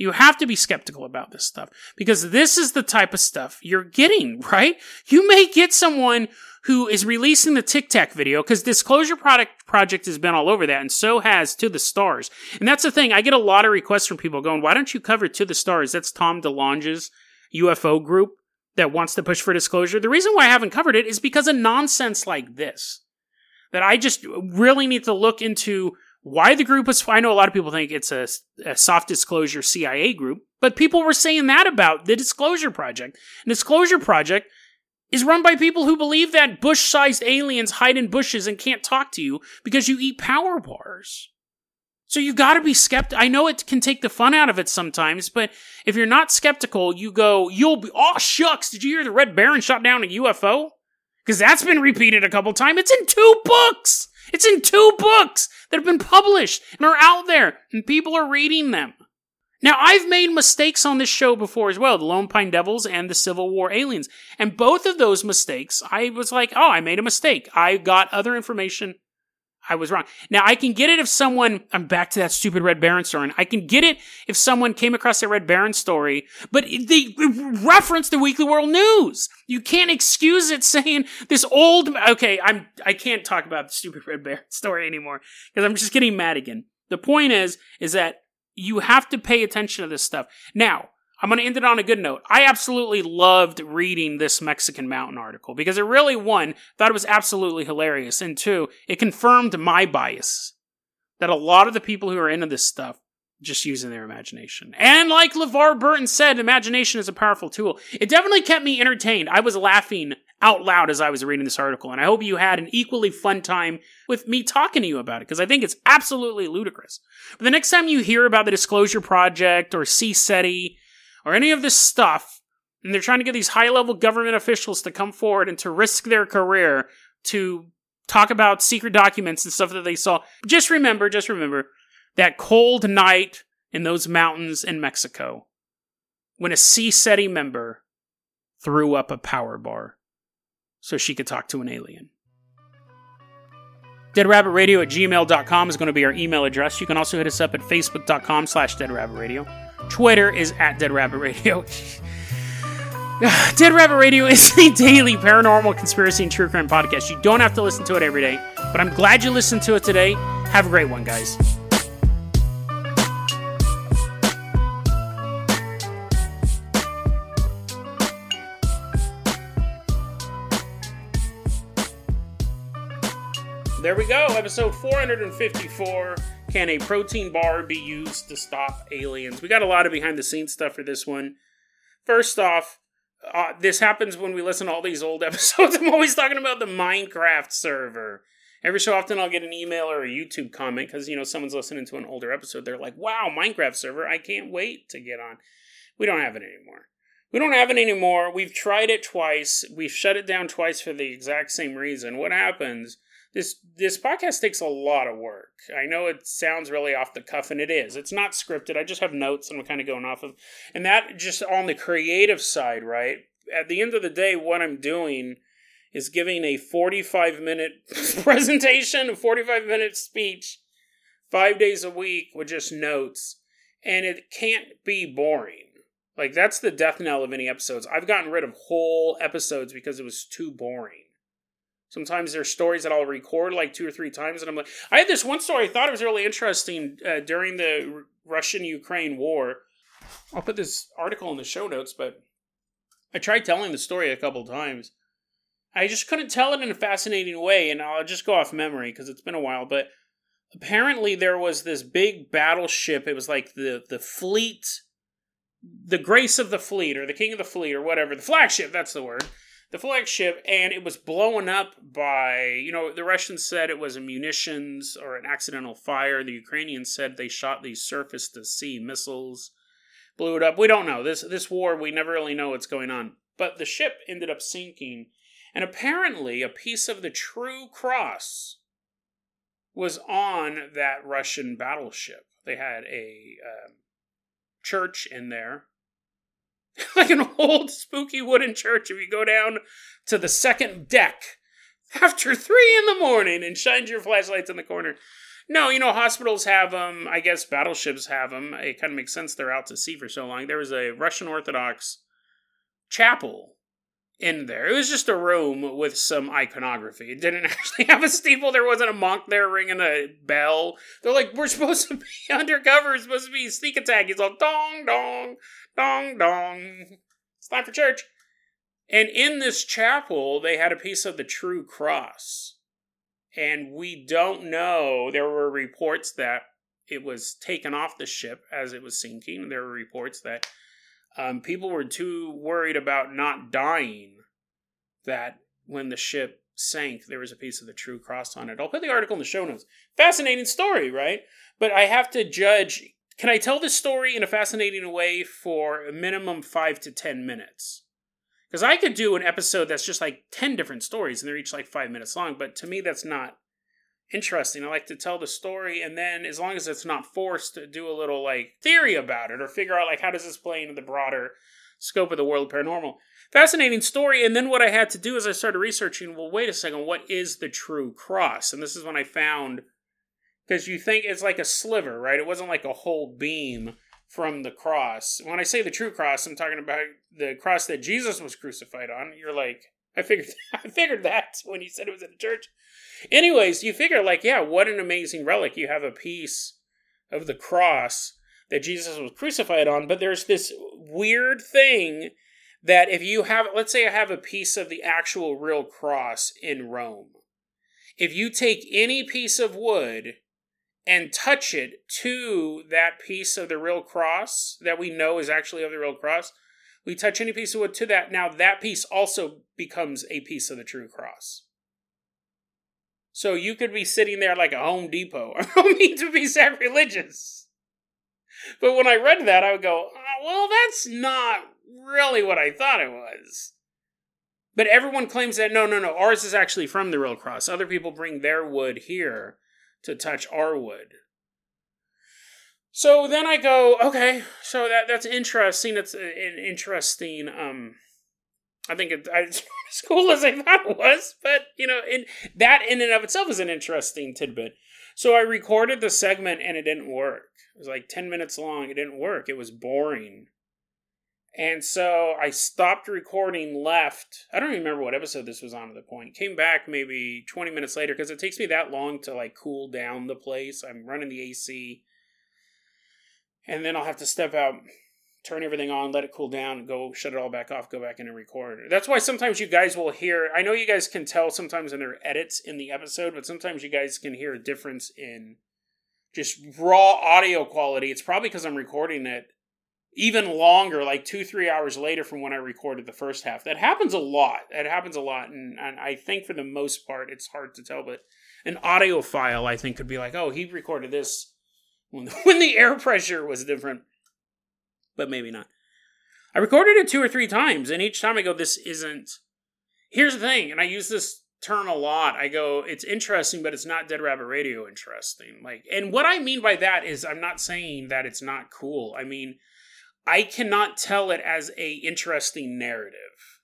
you have to be skeptical about this stuff because this is the type of stuff you're getting, right? You may get someone who is releasing the Tic Tac video because Disclosure Product Project has been all over that, and so has To the Stars. And that's the thing. I get a lot of requests from people going, "Why don't you cover To the Stars?" That's Tom DeLonge's UFO group that wants to push for disclosure. The reason why I haven't covered it is because of nonsense like this. That I just really need to look into why the group was, I know a lot of people think it's a, a, soft disclosure CIA group, but people were saying that about the Disclosure Project. And Disclosure Project is run by people who believe that bush sized aliens hide in bushes and can't talk to you because you eat power bars. So you gotta be skeptical. I know it can take the fun out of it sometimes, but if you're not skeptical, you go, you'll be, oh shucks, did you hear the Red Baron shot down a UFO? Because that's been repeated a couple times. It's in two books! It's in two books that have been published and are out there, and people are reading them. Now, I've made mistakes on this show before as well, the Lone Pine Devils and the Civil War Aliens. And both of those mistakes, I was like, oh, I made a mistake. I got other information. I was wrong. Now I can get it if someone, I'm back to that stupid Red Baron story. And I can get it if someone came across that Red Baron story, but they reference the Weekly World News. You can't excuse it saying this old, okay, I'm, I can't talk about the stupid Red Baron story anymore because I'm just getting mad again. The point is, is that you have to pay attention to this stuff. Now, I'm going to end it on a good note. I absolutely loved reading this Mexican Mountain article because it really, one, thought it was absolutely hilarious, and two, it confirmed my bias that a lot of the people who are into this stuff just using their imagination. And like LeVar Burton said, imagination is a powerful tool. It definitely kept me entertained. I was laughing out loud as I was reading this article, and I hope you had an equally fun time with me talking to you about it because I think it's absolutely ludicrous. But the next time you hear about the Disclosure Project or CSETI or any of this stuff, and they're trying to get these high level government officials to come forward and to risk their career to talk about secret documents and stuff that they saw. Just remember, just remember that cold night in those mountains in Mexico when a CSETI member threw up a power bar so she could talk to an alien. DeadRabbitRadio at gmail.com is going to be our email address. You can also hit us up at facebook.com slash deadrabbitradio. Twitter is at Dead Rabbit Radio. Dead Rabbit Radio is a daily paranormal conspiracy and true crime podcast. You don't have to listen to it every day, but I'm glad you listened to it today. Have a great one, guys. There we go, episode 454. Can a protein bar be used to stop aliens? We got a lot of behind the scenes stuff for this one. First off, uh, this happens when we listen to all these old episodes. I'm always talking about the Minecraft server. Every so often, I'll get an email or a YouTube comment because you know someone's listening to an older episode. They're like, "Wow, Minecraft server! I can't wait to get on." We don't have it anymore. We don't have it anymore. We've tried it twice. We've shut it down twice for the exact same reason. What happens this this podcast takes a lot of work. I know it sounds really off the cuff, and it is. It's not scripted. I just have notes and I'm kind of going off of, and that just on the creative side, right? At the end of the day, what I'm doing is giving a 45 minute presentation, a 45 minute speech, five days a week with just notes, and it can't be boring. Like that's the death knell of any episodes. I've gotten rid of whole episodes because it was too boring. Sometimes there's stories that I'll record like two or three times, and I'm like, I had this one story I thought it was really interesting uh, during the Russian Ukraine war. I'll put this article in the show notes, but I tried telling the story a couple times. I just couldn't tell it in a fascinating way, and I'll just go off memory because it's been a while. But apparently, there was this big battleship. It was like the the fleet, the Grace of the Fleet, or the King of the Fleet, or whatever. The flagship. That's the word the flagship, and it was blown up by, you know, the Russians said it was a munitions or an accidental fire. The Ukrainians said they shot these surface to sea missiles, blew it up. We don't know. This, this war, we never really know what's going on. But the ship ended up sinking, and apparently a piece of the True Cross was on that Russian battleship. They had a um, church in there like an old spooky wooden church if you go down to the second deck after three in the morning and shine your flashlights in the corner. No, you know, hospitals have them. I guess battleships have them. It kind of makes sense they're out to sea for so long. There was a Russian Orthodox chapel in there. It was just a room with some iconography. It didn't actually have a steeple. There wasn't a monk there ringing a bell. They're like, we're supposed to be undercover. It's supposed to be sneak attack. He's all dong, dong, dong, dong. It's time for church. And in this chapel, they had a piece of the true cross. And we don't know. There were reports that it was taken off the ship as it was sinking. There were reports that um, people were too worried about not dying that when the ship sank, there was a piece of the true cross on it. I'll put the article in the show notes. Fascinating story, right? But I have to judge. Can I tell this story in a fascinating way for a minimum five to ten minutes? Because I could do an episode that's just like 10 different stories and they're each like five minutes long, but to me, that's not interesting. I like to tell the story, and then as long as it's not forced, do a little like theory about it or figure out like how does this play into the broader scope of the world of paranormal. Fascinating story. And then what I had to do is I started researching well, wait a second, what is the true cross? And this is when I found, because you think it's like a sliver, right? It wasn't like a whole beam from the cross. When I say the true cross, I'm talking about the cross that Jesus was crucified on. You're like, I figured, I figured that when you said it was in a church. Anyways, you figure like, yeah, what an amazing relic. You have a piece of the cross that Jesus was crucified on, but there's this weird thing that if you have, let's say I have a piece of the actual real cross in Rome. If you take any piece of wood and touch it to that piece of the real cross that we know is actually of the real cross, we touch any piece of wood to that. Now that piece also becomes a piece of the true cross. So you could be sitting there like a Home Depot. I don't mean to be sacrilegious. But when I read that, I would go, oh, well, that's not really what I thought it was. But everyone claims that no, no, no, ours is actually from the real cross. Other people bring their wood here to touch our wood. So then I go, okay, so that that's interesting. It's an interesting. Um, I think it, it's as cool as I thought it was, but you know, in that in and of itself is an interesting tidbit. So I recorded the segment and it didn't work. It was like ten minutes long. It didn't work. It was boring. And so I stopped recording, left. I don't even remember what episode this was on at the point. Came back maybe 20 minutes later because it takes me that long to like cool down the place. I'm running the AC. And then I'll have to step out, turn everything on, let it cool down, go shut it all back off, go back in and record. That's why sometimes you guys will hear I know you guys can tell sometimes in their edits in the episode, but sometimes you guys can hear a difference in just raw audio quality. It's probably because I'm recording it even longer, like two, three hours later from when I recorded the first half. That happens a lot. That happens a lot. And, and I think for the most part, it's hard to tell. But an audio file, I think, could be like, oh, he recorded this when, when the air pressure was different. But maybe not. I recorded it two or three times. And each time I go, this isn't. Here's the thing. And I use this term a lot. I go, it's interesting, but it's not Dead Rabbit Radio interesting. Like, and what I mean by that is I'm not saying that it's not cool. I mean, I cannot tell it as a interesting narrative.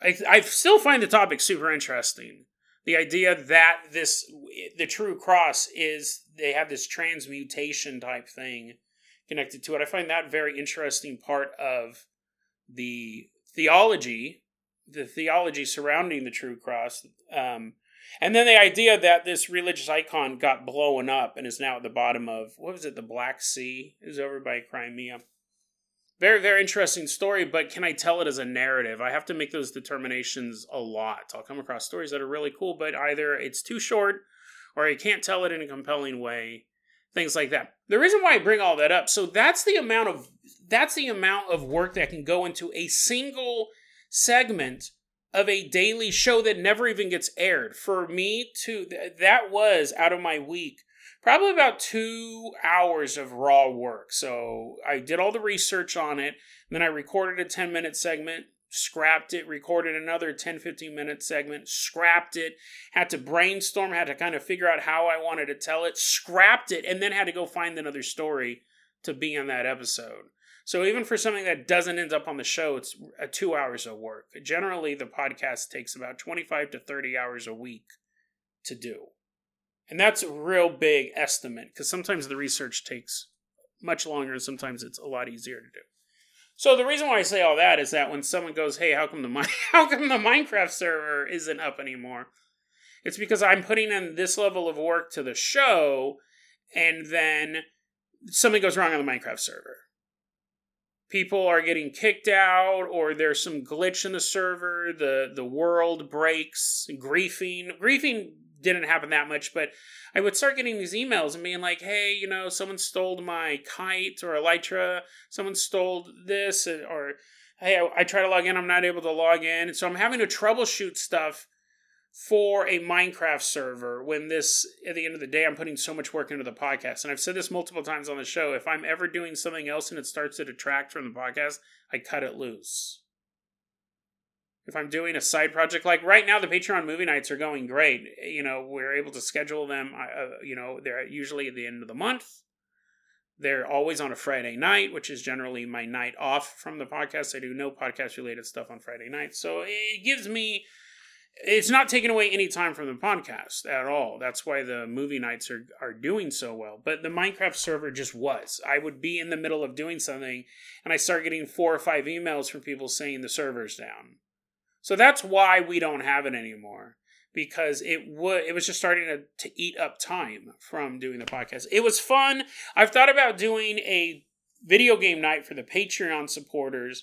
I, I still find the topic super interesting. The idea that this the true cross is they have this transmutation type thing connected to it. I find that very interesting part of the theology, the theology surrounding the true cross. Um, and then the idea that this religious icon got blown up and is now at the bottom of what was it, the Black Sea, is over by Crimea very very interesting story but can i tell it as a narrative? I have to make those determinations a lot. I'll come across stories that are really cool but either it's too short or i can't tell it in a compelling way things like that. The reason why i bring all that up so that's the amount of that's the amount of work that can go into a single segment of a daily show that never even gets aired. For me to that was out of my week probably about two hours of raw work. So I did all the research on it. Then I recorded a 10 minute segment, scrapped it, recorded another 10 15 minute segment, scrapped it, had to brainstorm, had to kind of figure out how I wanted to tell it, scrapped it, and then had to go find another story to be on that episode. So even for something that doesn't end up on the show, it's two hours of work. Generally, the podcast takes about 25 to 30 hours a week to do. And that's a real big estimate because sometimes the research takes much longer and sometimes it's a lot easier to do. So the reason why I say all that is that when someone goes, "Hey, how come the how come the Minecraft server isn't up anymore?" It's because I'm putting in this level of work to the show and then something goes wrong on the Minecraft server. People are getting kicked out or there's some glitch in the server, the the world breaks, griefing. Griefing didn't happen that much, but I would start getting these emails and being like, hey, you know, someone stole my kite or elytra, someone stole this, or hey, I, I try to log in, I'm not able to log in. And so I'm having to troubleshoot stuff for a Minecraft server when this, at the end of the day, I'm putting so much work into the podcast. And I've said this multiple times on the show if I'm ever doing something else and it starts to detract from the podcast, I cut it loose if I'm doing a side project, like right now, the Patreon movie nights are going great. You know, we're able to schedule them. Uh, you know, they're usually at the end of the month. They're always on a Friday night, which is generally my night off from the podcast. I do no podcast related stuff on Friday nights. So it gives me it's not taking away any time from the podcast at all. That's why the movie nights are are doing so well. But the Minecraft server just was. I would be in the middle of doing something and I start getting four or five emails from people saying the server's down. So that's why we don't have it anymore because it would it was just starting to, to eat up time from doing the podcast. It was fun. I've thought about doing a video game night for the Patreon supporters,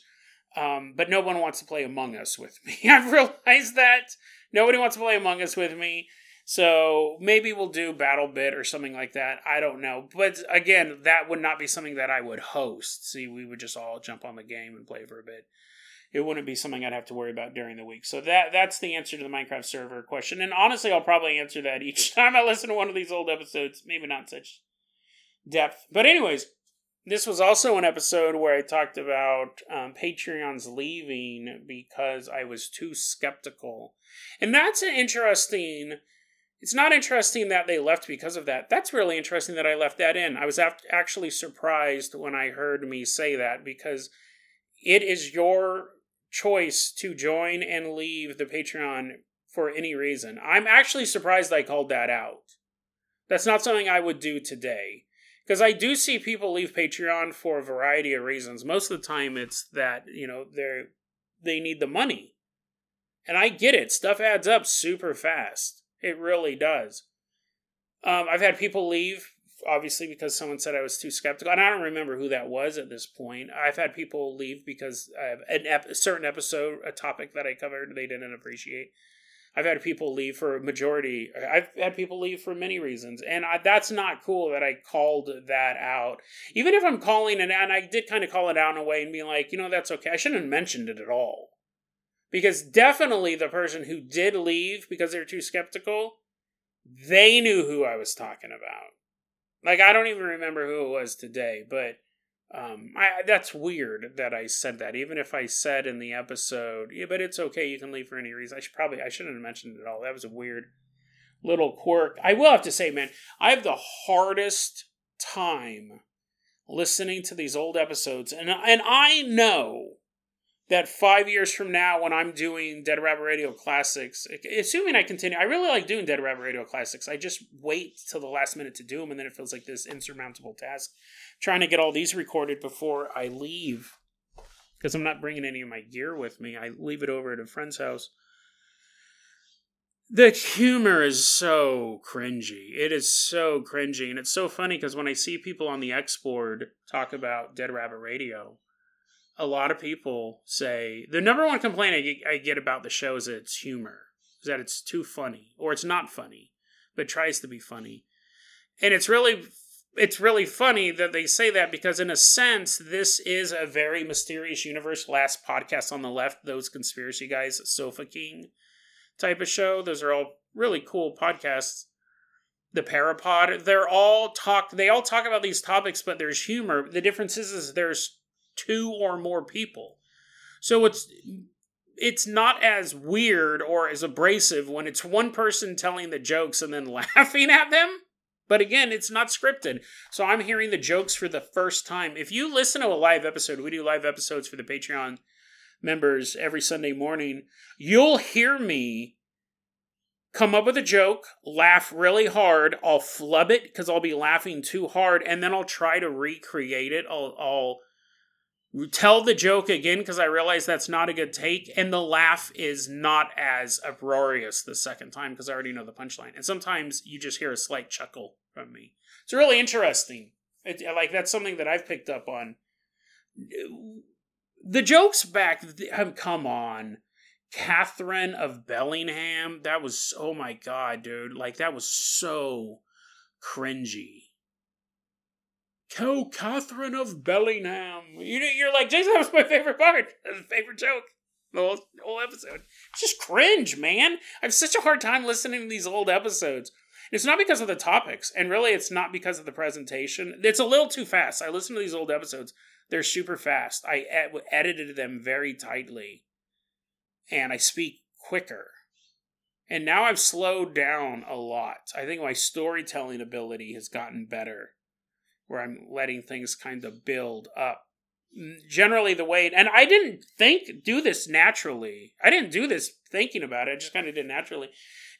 um, but no one wants to play Among Us with me. I've realized that nobody wants to play Among Us with me. So maybe we'll do Battle Bit or something like that. I don't know. But again, that would not be something that I would host. See, we would just all jump on the game and play for a bit it wouldn't be something I'd have to worry about during the week. So that that's the answer to the Minecraft server question. And honestly, I'll probably answer that each time I listen to one of these old episodes. Maybe not such depth, but anyways, this was also an episode where I talked about um, Patreon's leaving because I was too skeptical, and that's an interesting. It's not interesting that they left because of that. That's really interesting that I left that in. I was actually surprised when I heard me say that because it is your choice to join and leave the Patreon for any reason. I'm actually surprised I called that out. That's not something I would do today. Because I do see people leave Patreon for a variety of reasons. Most of the time it's that, you know, they're they need the money. And I get it. Stuff adds up super fast. It really does. Um, I've had people leave obviously because someone said I was too skeptical, and I don't remember who that was at this point. I've had people leave because an ep- a certain episode, a topic that I covered, they didn't appreciate. I've had people leave for a majority. I've had people leave for many reasons, and I, that's not cool that I called that out. Even if I'm calling it, and I did kind of call it out in a way and be like, you know, that's okay. I shouldn't have mentioned it at all, because definitely the person who did leave because they're too skeptical, they knew who I was talking about. Like I don't even remember who it was today, but um, I that's weird that I said that. Even if I said in the episode, yeah, but it's okay. You can leave for any reason. I should probably I shouldn't have mentioned it at all. That was a weird little quirk. I will have to say, man, I have the hardest time listening to these old episodes, and and I know that five years from now, when I'm doing Dead Rabbit Radio Classics, assuming I continue, I really like doing Dead Rabbit Radio Classics. I just wait till the last minute to do them, and then it feels like this insurmountable task trying to get all these recorded before I leave. Because I'm not bringing any of my gear with me. I leave it over at a friend's house. The humor is so cringy. It is so cringy. And it's so funny because when I see people on the X board talk about Dead Rabbit Radio, a lot of people say the number one complaint I get, about the show is it's humor, is that it's too funny or it's not funny, but tries to be funny, and it's really it's really funny that they say that because in a sense this is a very mysterious universe. Last podcast on the left, those conspiracy guys, Sofa King type of show. Those are all really cool podcasts the parapod they're all talk they all talk about these topics but there's humor the difference is, is there's two or more people. So it's it's not as weird or as abrasive when it's one person telling the jokes and then laughing at them. But again, it's not scripted. So I'm hearing the jokes for the first time. If you listen to a live episode, we do live episodes for the Patreon members every Sunday morning, you'll hear me come up with a joke, laugh really hard. I'll flub it because I'll be laughing too hard, and then I'll try to recreate it. I'll, I'll tell the joke again because I realize that's not a good take, and the laugh is not as uproarious the second time because I already know the punchline. And sometimes you just hear a slight chuckle from me. It's really interesting. It, like that's something that I've picked up on. The jokes back have um, come on. Catherine of Bellingham, that was oh my god, dude! Like that was so cringy Co Catherine of Bellingham. You, you're like, Jason, that was my favorite part. That's my favorite joke. The whole, whole episode. It's just cringe, man. I have such a hard time listening to these old episodes. It's not because of the topics, and really, it's not because of the presentation. It's a little too fast. I listen to these old episodes; they're super fast. I ed- edited them very tightly, and I speak quicker. And now I've slowed down a lot. I think my storytelling ability has gotten better where I'm letting things kind of build up. Mm, generally, the way, and I didn't think do this naturally. I didn't do this thinking about it. I just kind of did naturally.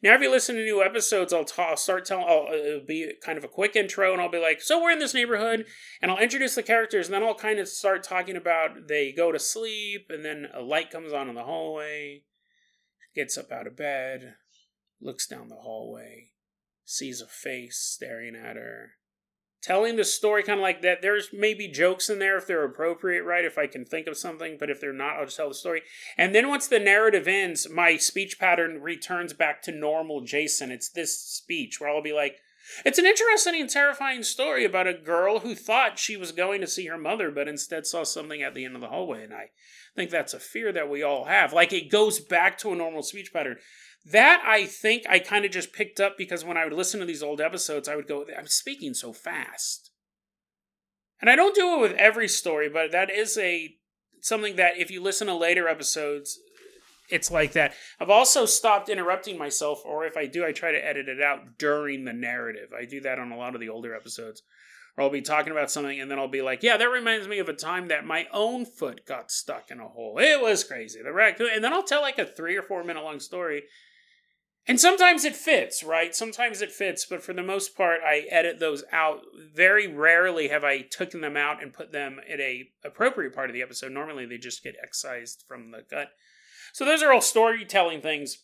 Now, if you listen to new episodes, I'll, ta- I'll start telling. I'll, uh, it'll be kind of a quick intro, and I'll be like, "So we're in this neighborhood," and I'll introduce the characters, and then I'll kind of start talking about they go to sleep, and then a light comes on in the hallway, gets up out of bed, looks down the hallway, sees a face staring at her, telling the story kind of like that. There's maybe jokes in there if they're appropriate, right? If I can think of something, but if they're not, I'll just tell the story. And then once the narrative ends, my speech pattern returns back to normal Jason. It's this speech where I'll be like, it's an interesting and terrifying story about a girl who thought she was going to see her mother, but instead saw something at the end of the hallway. And I think that's a fear that we all have. Like it goes back to a normal speech pattern. That I think I kind of just picked up because when I would listen to these old episodes, I would go, I'm speaking so fast. And I don't do it with every story, but that is a something that if you listen to later episodes, it's like that. I've also stopped interrupting myself, or if I do, I try to edit it out during the narrative. I do that on a lot of the older episodes. Or I'll be talking about something and then I'll be like, yeah, that reminds me of a time that my own foot got stuck in a hole. It was crazy. The raccoon. And then I'll tell like a three or four minute long story and sometimes it fits, right? Sometimes it fits, but for the most part, I edit those out. Very rarely have I taken them out and put them in a appropriate part of the episode. Normally, they just get excised from the gut. So those are all storytelling things.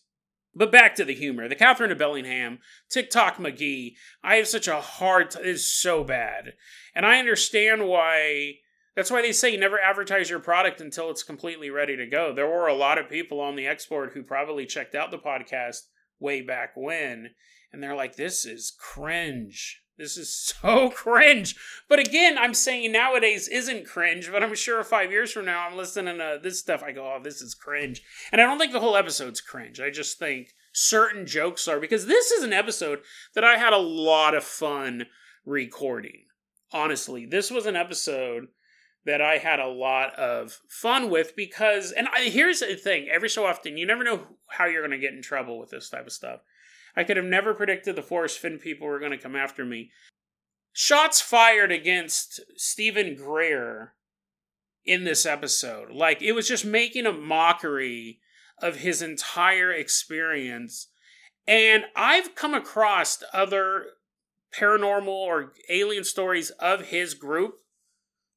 But back to the humor. The Catherine of Bellingham, TikTok McGee. I have such a hard. T- it's so bad, and I understand why. That's why they say never advertise your product until it's completely ready to go. There were a lot of people on the export who probably checked out the podcast way back when and they're like this is cringe. This is so cringe. But again i'm saying nowadays isn't cringe but i'm sure five years from now i'm listening to this stuff i go oh this is cringe. And i don't think the whole episode's cringe. I just think certain jokes are because this is an episode that i had a lot of fun recording. Honestly this was an episode that I had a lot of fun with because, and I, here's the thing every so often, you never know how you're going to get in trouble with this type of stuff. I could have never predicted the Forrest Fenn people were going to come after me. Shots fired against Steven Greer in this episode. Like, it was just making a mockery of his entire experience. And I've come across other paranormal or alien stories of his group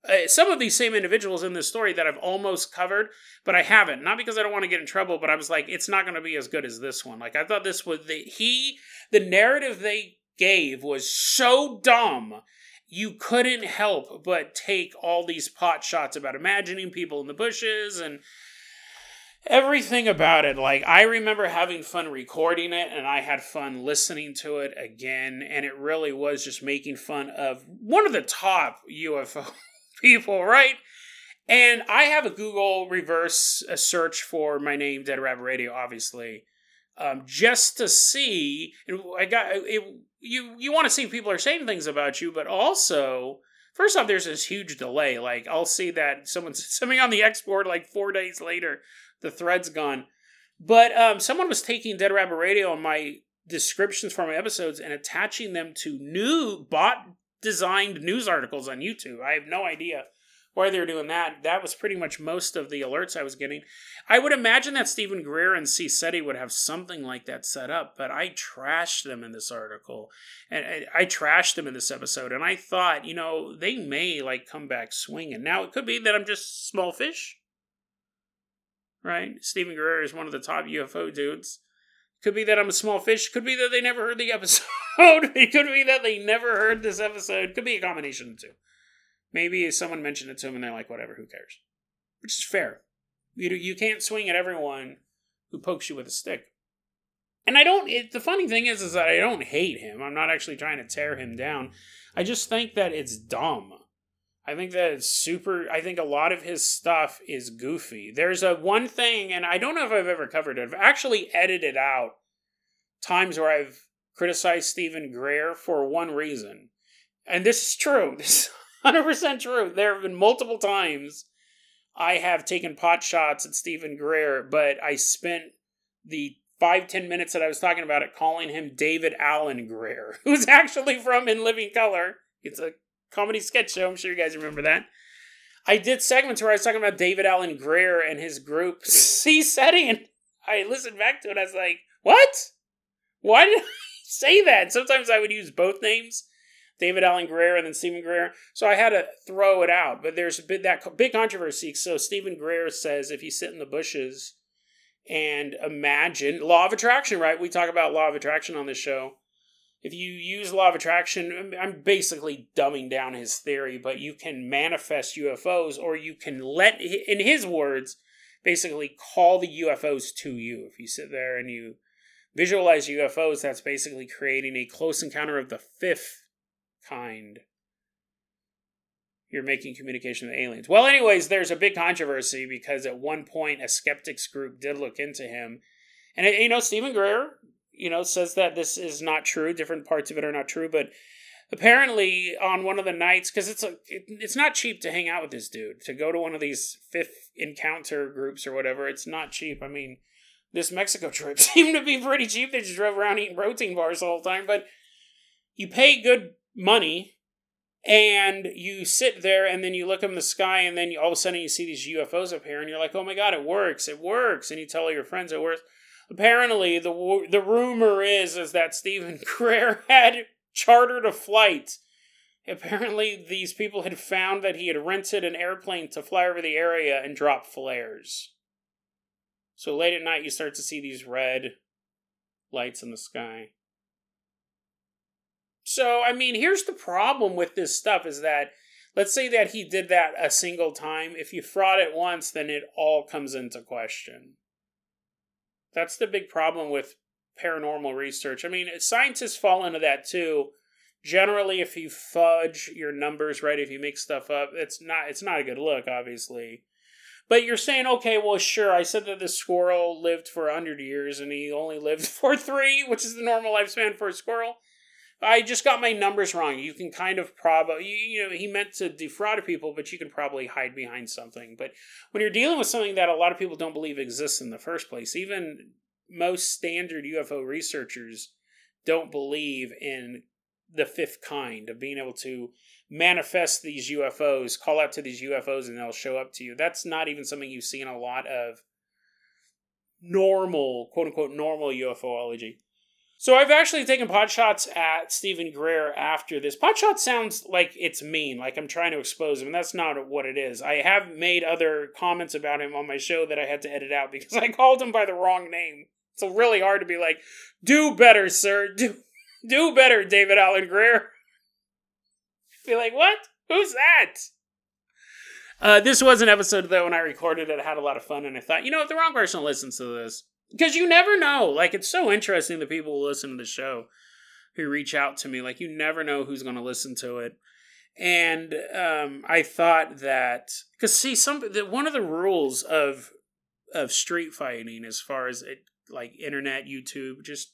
uh, some of these same individuals in this story that I've almost covered, but I haven't. Not because I don't want to get in trouble, but I was like, it's not going to be as good as this one. Like I thought this was the he the narrative they gave was so dumb. You couldn't help but take all these pot shots about imagining people in the bushes and everything about it. Like, I remember having fun recording it, and I had fun listening to it again, and it really was just making fun of one of the top UFO people, right? And I have a Google reverse a search for my name, Dead Rabbit Radio, obviously, um, just to see. And I got it, you. You want to see people are saying things about you, but also, first off, there's this huge delay. Like I'll see that someone's something on the export like four days later, the thread's gone. But um, someone was taking Dead Rabbit Radio on my descriptions for my episodes and attaching them to new bot designed news articles on YouTube. I have no idea why they're doing that. That was pretty much most of the alerts I was getting. I would imagine that Steven Greer and CSETI would have something like that set up, but I trashed them in this article. And I trashed them in this episode. And I thought, you know, they may like come back swinging. Now, it could be that I'm just small fish. Right? Steven Greer is one of the top UFO dudes. Could be that I'm a small fish. Could be that they never heard the episode. it could be that they never heard this episode. Could be a combination of two. Maybe someone mentioned it to them and they're like, whatever, who cares? Which is fair. You you can't swing at everyone who pokes you with a stick. And I don't. It, the funny thing is, is that I don't hate him. I'm not actually trying to tear him down. I just think that it's dumb. I think that it's super. I think a lot of his stuff is goofy. There's a one thing, and I don't know if I've ever covered it. I've actually edited out times where I've criticized Steven Greer for one reason, and this is true. This is 100 percent true. There have been multiple times I have taken pot shots at Steven Greer, but I spent the five ten minutes that I was talking about it calling him David Alan Grier, who's actually from In Living Color. It's a comedy sketch show. I'm sure you guys remember that. I did segments where I was talking about David Alan Grier and his group CSETI, and I listened back to it. I was like, "What? Why did I say that?" Sometimes I would use both names, David Alan Grier and then Steven Greer. So I had to throw it out. But there's a bit that big controversy. So Steven Greer says if you sit in the bushes and imagine law of attraction, right? We talk about law of attraction on this show. If you use law of attraction, I'm basically dumbing down his theory, but you can manifest UFOs or you can let, in his words, basically call the UFOs to you. If you sit there and you visualize UFOs, that's basically creating a close encounter of the fifth kind. You're making communication with aliens. Well, anyways, there's a big controversy because at one point a skeptics group did look into him. And, you know, Steven Greer, you know, says that this is not true. Different parts of it are not true. But apparently, on one of the nights, because it's, a, it, it's not cheap to hang out with this dude, to go to one of these fifth encounter groups or whatever, it's not cheap. I mean, this Mexico trip seemed to be pretty cheap. They just drove around eating protein bars the whole time. But you pay good money and you sit there and then you look up in the sky and then you, all of a sudden you see these UFOs appear and you're like, oh my god, it works, it works, and you tell all your friends it works. Apparently, the the rumor is is that Steven Greer had chartered a flight. Apparently, these people had found that he had rented an airplane to fly over the area and drop flares. So late at night, you start to see these red lights in the sky. So, I mean, here's the problem with this stuff is that let's say that he did that a single time. If you fraud it once, then it all comes into question. That's the big problem with paranormal research. I mean, scientists fall into that too. Generally, if you fudge your numbers, right, if you make stuff up, it's not it's not a good look, obviously. But you're saying, okay, well, sure, I said that this squirrel lived for 100 years and he only lived for three, which is the normal lifespan for a squirrel. I just got my numbers wrong. You can kind of probably, you, know, he meant to defraud people, but you can probably hide behind something. But when you're dealing with something that a lot of people don't believe exists in the first place, even most standard UFO researchers don't believe in the fifth kind of being able to manifest these UFOs, call out to these UFOs, and they'll show up to you. That's not even something you see in a lot of normal, quote unquote, normal UFOlogy. So I've actually taken pot shots at Steven Greer after this. Pot shot sounds like it's mean, like I'm trying to expose him, and that's not what it is. I have made other comments about him on my show that I had to edit out because I called him by the wrong name. It's really hard to be like, do better, sir. Do do better, David Alan Grier. Be like, what? Who's that? Uh, this was an episode though when I recorded it. I had a lot of fun, and I thought, you know, if the wrong person listens to this, because you never know. Like it's so interesting the people who listen to the show who reach out to me. Like you never know who's going to listen to it. And um, I thought that because see some one of the rules of of street fighting as far as it like internet YouTube just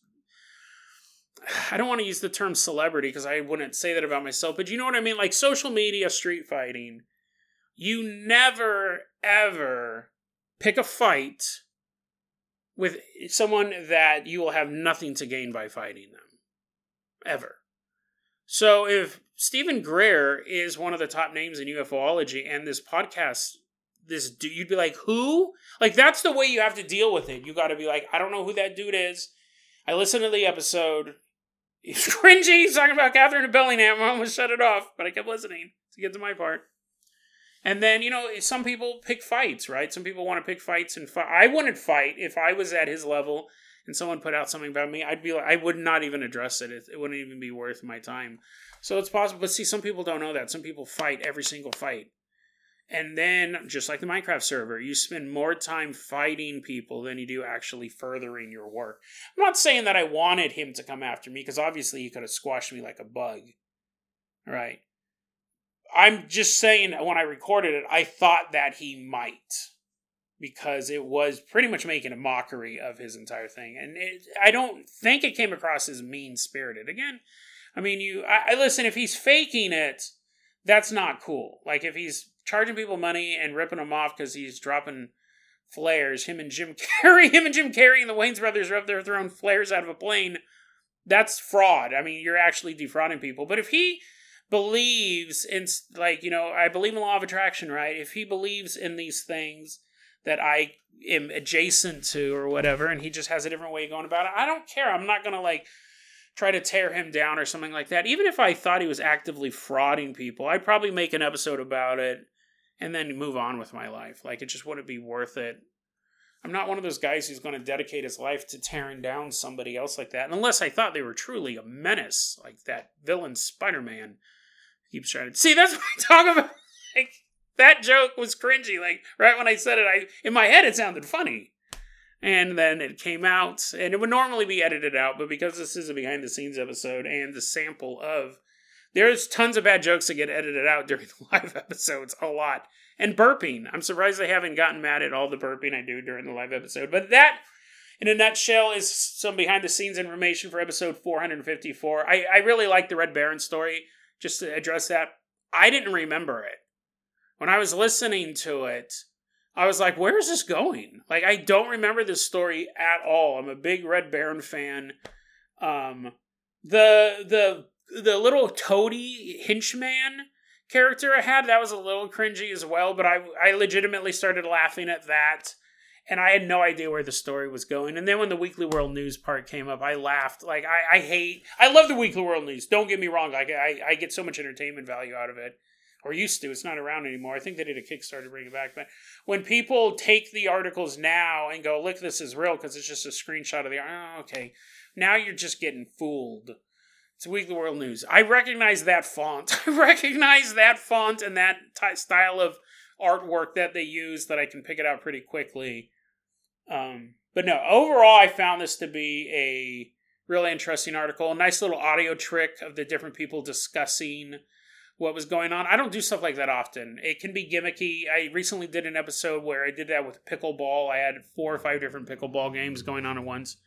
I don't want to use the term celebrity because I wouldn't say that about myself, but you know what I mean? Like social media street fighting, you never ever pick a fight with someone that you will have nothing to gain by fighting them. Ever. So if Steven Greer is one of the top names in UFOlogy and this podcast, this dude, you'd be like, who? Like, that's the way you have to deal with it. You got to be like, I don't know who that dude is. I listened to the episode. He's cringy. He's talking about Catherine Bellingham. I almost shut it off, but I kept listening to get to my part. And then, you know, some people pick fights, right? Some people want to pick fights and fight. I wouldn't fight if I was at his level and someone put out something about me. I'd be like, I would not even address it. It, it wouldn't even be worth my time. So it's possible. But see, some people don't know that. Some people fight every single fight. And then, just like the Minecraft server, you spend more time fighting people than you do actually furthering your work. I'm not saying that I wanted him to come after me, because obviously he could have squashed me like a bug. Right? I'm just saying when I recorded it, I thought that he might because it was pretty much making a mockery of his entire thing, and it, I don't think it came across as mean spirited. Again, I mean, you, I, I listen. If he's faking it, that's not cool. Like if he's charging people money and ripping them off because he's dropping flares, him and Jim Carrey, him and Jim Carrey and the Wayans brothers are up there throwing flares out of a plane. That's fraud. I mean, you're actually defrauding people. But if he believes in like you know I believe in law of attraction, right? If he believes in these things that I am adjacent to or whatever, and he just has a different way of going about it, I don't care. I'm not gonna like try to tear him down or something like that. Even if I thought he was actively frauding people, I'd probably make an episode about it and then move on with my life. Like it just wouldn't be worth it. I'm not one of those guys who's going to dedicate his life to tearing down somebody else like that, unless I thought they were truly a menace, like that villain Spider-Man keeps trying to see. That's what I talk about. Like that joke was cringy. Like right when I said it, I in my head it sounded funny and then it came out and it would normally be edited out but because this is a behind the scenes episode and the sample of there's tons of bad jokes that get edited out during the live episodes a lot and burping i'm surprised they haven't gotten mad at all the burping i do during the live episode but that in a nutshell is some behind the scenes information for episode 454 i, I really like the red baron story just to address that i didn't remember it when i was listening to it I was like, where is this going? Like, I don't remember this story at all. I'm a big Red Baron fan. Um, the the the little toady henchman character I had that was a little cringy as well, but I I legitimately started laughing at that, and I had no idea where the story was going. And then when the Weekly World News part came up, I laughed. Like I I hate I love the Weekly World News. Don't get me wrong. Like I I get so much entertainment value out of it or used to. It's not around anymore. I think they did a Kickstarter to bring it back. But when people take the articles now and go, look, this is real because it's just a screenshot of the, oh, okay. Now you're just getting fooled. It's Weekly World News. I recognize that font. I recognize that font and that t- style of artwork that they use that I can pick it out pretty quickly. Um, but no, overall, I found this to be a really interesting article. A nice little audio trick of the different people discussing what was going on. I don't do stuff like that often. It can be gimmicky. I recently did an episode where I did that with pickleball. I had four or five different pickleball games going on at once.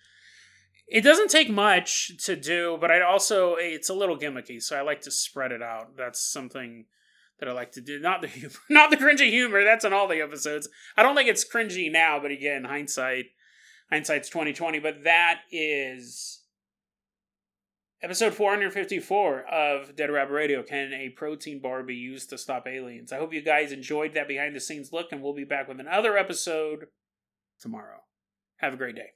It doesn't take much to do, but I also it's a little gimmicky, so I like to spread it out. That's something that I like to do. Not the humor, not the cringy humor. That's in all the episodes. I don't think it's cringy now, but again, hindsight, hindsight's twenty twenty. But that is Episode 454 of Dead Rabbit Radio Can a protein bar be used to stop aliens? I hope you guys enjoyed that behind the scenes look, and we'll be back with another episode tomorrow. Have a great day.